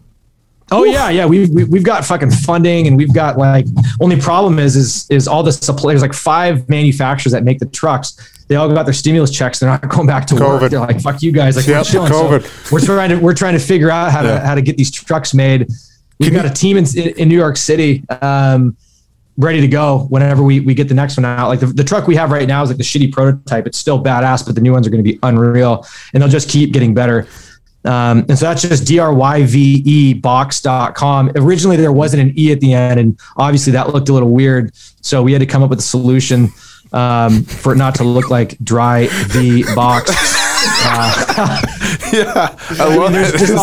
Oh yeah, yeah. We've we, we've got fucking funding, and we've got like only problem is is is all the supply. There's like five manufacturers that make the trucks. They all got their stimulus checks. They're not going back to COVID. work. They're like, "Fuck you guys!" Like Yep, we're chilling. So COVID. we're trying to we're trying to figure out how to Yeah. how to get these trucks made. We've Can got a team in, in New York City. Um, ready to go whenever we, we get the next one out. Like the, the truck we have right now is like the shitty prototype. It's still badass, but the new ones are going to be unreal and they'll just keep getting better. Um, and so that's just D-R-Y-V-E box.com. Originally there wasn't an E at the end. And obviously that looked a little weird. So we had to come up with a solution um, for it not to look like dry V box. Uh, I love There's it. just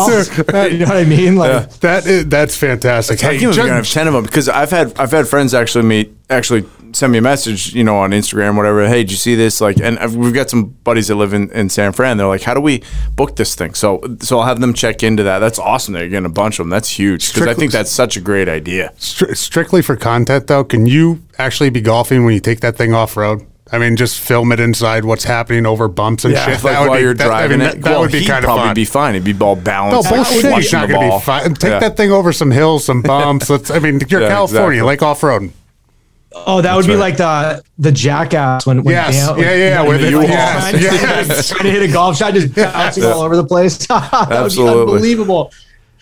all- you know what I mean? Like, That is, that's fantastic. I Hey, can't believe ju- you're gonna have ten of them because I've had I've had friends actually meet actually send me a message you know on Instagram whatever. Hey, did you see this? Like, and I've, we've got some buddies that live in, in San Fran. They're like, how do we book this thing? So so I'll have them check into that. That's awesome. They're getting a bunch of them. That's huge because I think that's such a great idea. stri- strictly for content though, can you actually be golfing when you take that thing off road? I mean, just film it inside what's happening over bumps and shit. like that would while be, you're that, I driving mean, it, that, that well, would be he'd kind of probably fun. be fine. He'd be all no bullshit. He's not the going to ball. be fine. Take Yeah. that thing over some hills, some bumps. Let's. I mean, you're Yeah, California, exactly. like off road. oh, that would be right. like the the jackass when, when Yes. Dan- Yeah, yeah, when- with when it. you were Yes, trying, yes. trying to hit a golf shot, just bouncing all over the place. that would be Absolutely. unbelievable.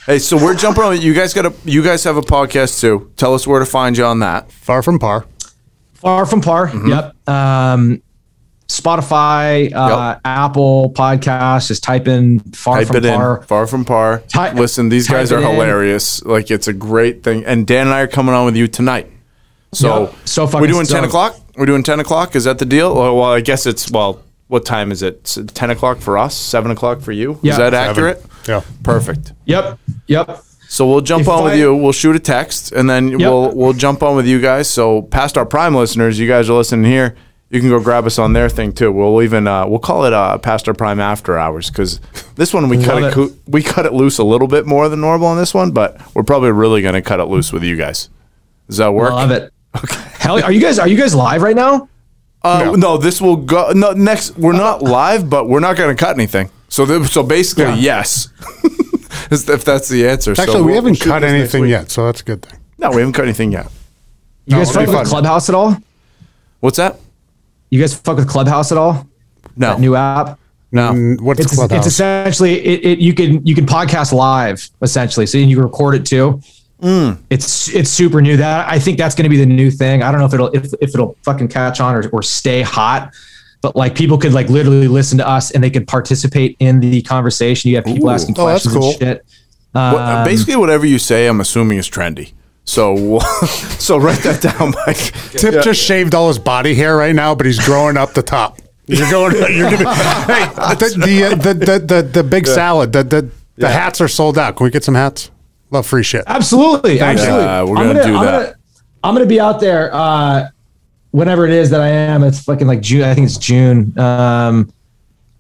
Hey, so we're jumping on. You guys got a. You guys have a podcast too. Tell us where to find you on that. Far from par. Far from par. Mm-hmm. Yep. Um, Spotify, uh, Yep. Apple Podcasts. Just type in "far Type from it par." in. Far from par. Ty- Listen, these guys are it in. hilarious. Like it's a great thing. And Dan and I are coming on with you tonight. So, Yep. So fucking we're doing ten o'clock. We're doing ten o'clock. Is that the deal? Well, well, I guess it's well. What time is it? It's ten o'clock for us. Seven o'clock for you. Yeah. Is that Seven. accurate? Yeah. Perfect. Yep. Yep. So we'll jump If on with you. We'll shoot a text, and then we'll we'll jump on with you guys. So past our prime listeners, you guys are listening here. You can go grab us on their thing too. We'll even uh, we'll call it uh, past our prime after hours because this one we cut it, it. we cut it loose a little bit more than normal on this one, but we're probably really going to cut it loose with you guys. Does that work? Love it. Okay. Hell, are you guys are you guys live right now? Uh, no. this will go. No, next we're not live, but we're not going to cut anything. So th- so basically, Yeah. yes. if that's the answer. So Actually, we we'll- haven't we'll cut anything yet, so that's a good thing. No, we haven't cut anything yet. You No, guys it'll fuck with. Clubhouse at all? What's that? You guys fuck with Clubhouse at all? No, That new app. no. Mm, What's It's, Clubhouse? it's essentially it, it. You can you can podcast live essentially, so you can record it too. Mm. It's it's super new. That I think that's going to be the new thing. I don't know if it'll if, if it'll fucking catch on or, or stay hot, but like people could like literally listen to us and they could participate in the conversation. You have people Ooh. asking Oh, that's questions cool. and shit. What- Um, basically, whatever you say, I'm assuming is trendy. So, so write that down, Mike. Tip just shaved all his body hair right now, but he's growing up the top. You're going. You're gonna. hey, the the, uh, the the the the big salad. The the the hats are sold out. Can we get some hats? Love free shit. Absolutely, absolutely. Uh, we're gonna do I'm that. I'm gonna be out there uh, whenever it is that I am. It's fucking like June. I think it's June. Um,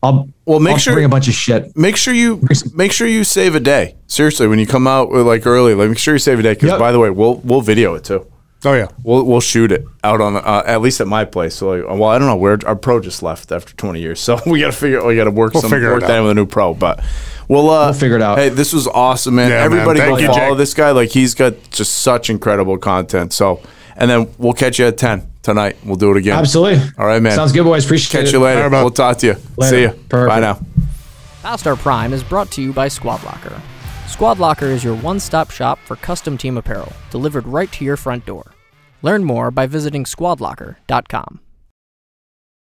I'll Well, make I'll sure- bring a bunch of shit. Make sure you make sure you save a day. Seriously, when you come out like early, like make sure you save a day. Because Yep. by the way, we'll we'll video it too. Oh yeah. We'll we'll shoot it out on uh, at least at my place. So like, well, I don't know where our pro just left after 20 years, so we got to figure we got to work We'll some figure work that out. with a new pro. But we'll uh, We'll figure it out. Hey, this was awesome, man. Yeah. Everybody Thank go you, follow Jake. this guy. Like he's got just such incredible content. So, and then we'll catch you at 10 tonight. We'll do it again. Absolutely. All right, man. Sounds good, boys. Appreciate Catch it. Catch you later. All right, bud. we'll talk to you. Later. See you. Perfect. Bye now. Past Our Prime is brought to you by Squad Locker. Squad Locker is your one stop shop for custom team apparel, delivered right to your front door. Learn more by visiting squadlocker.com.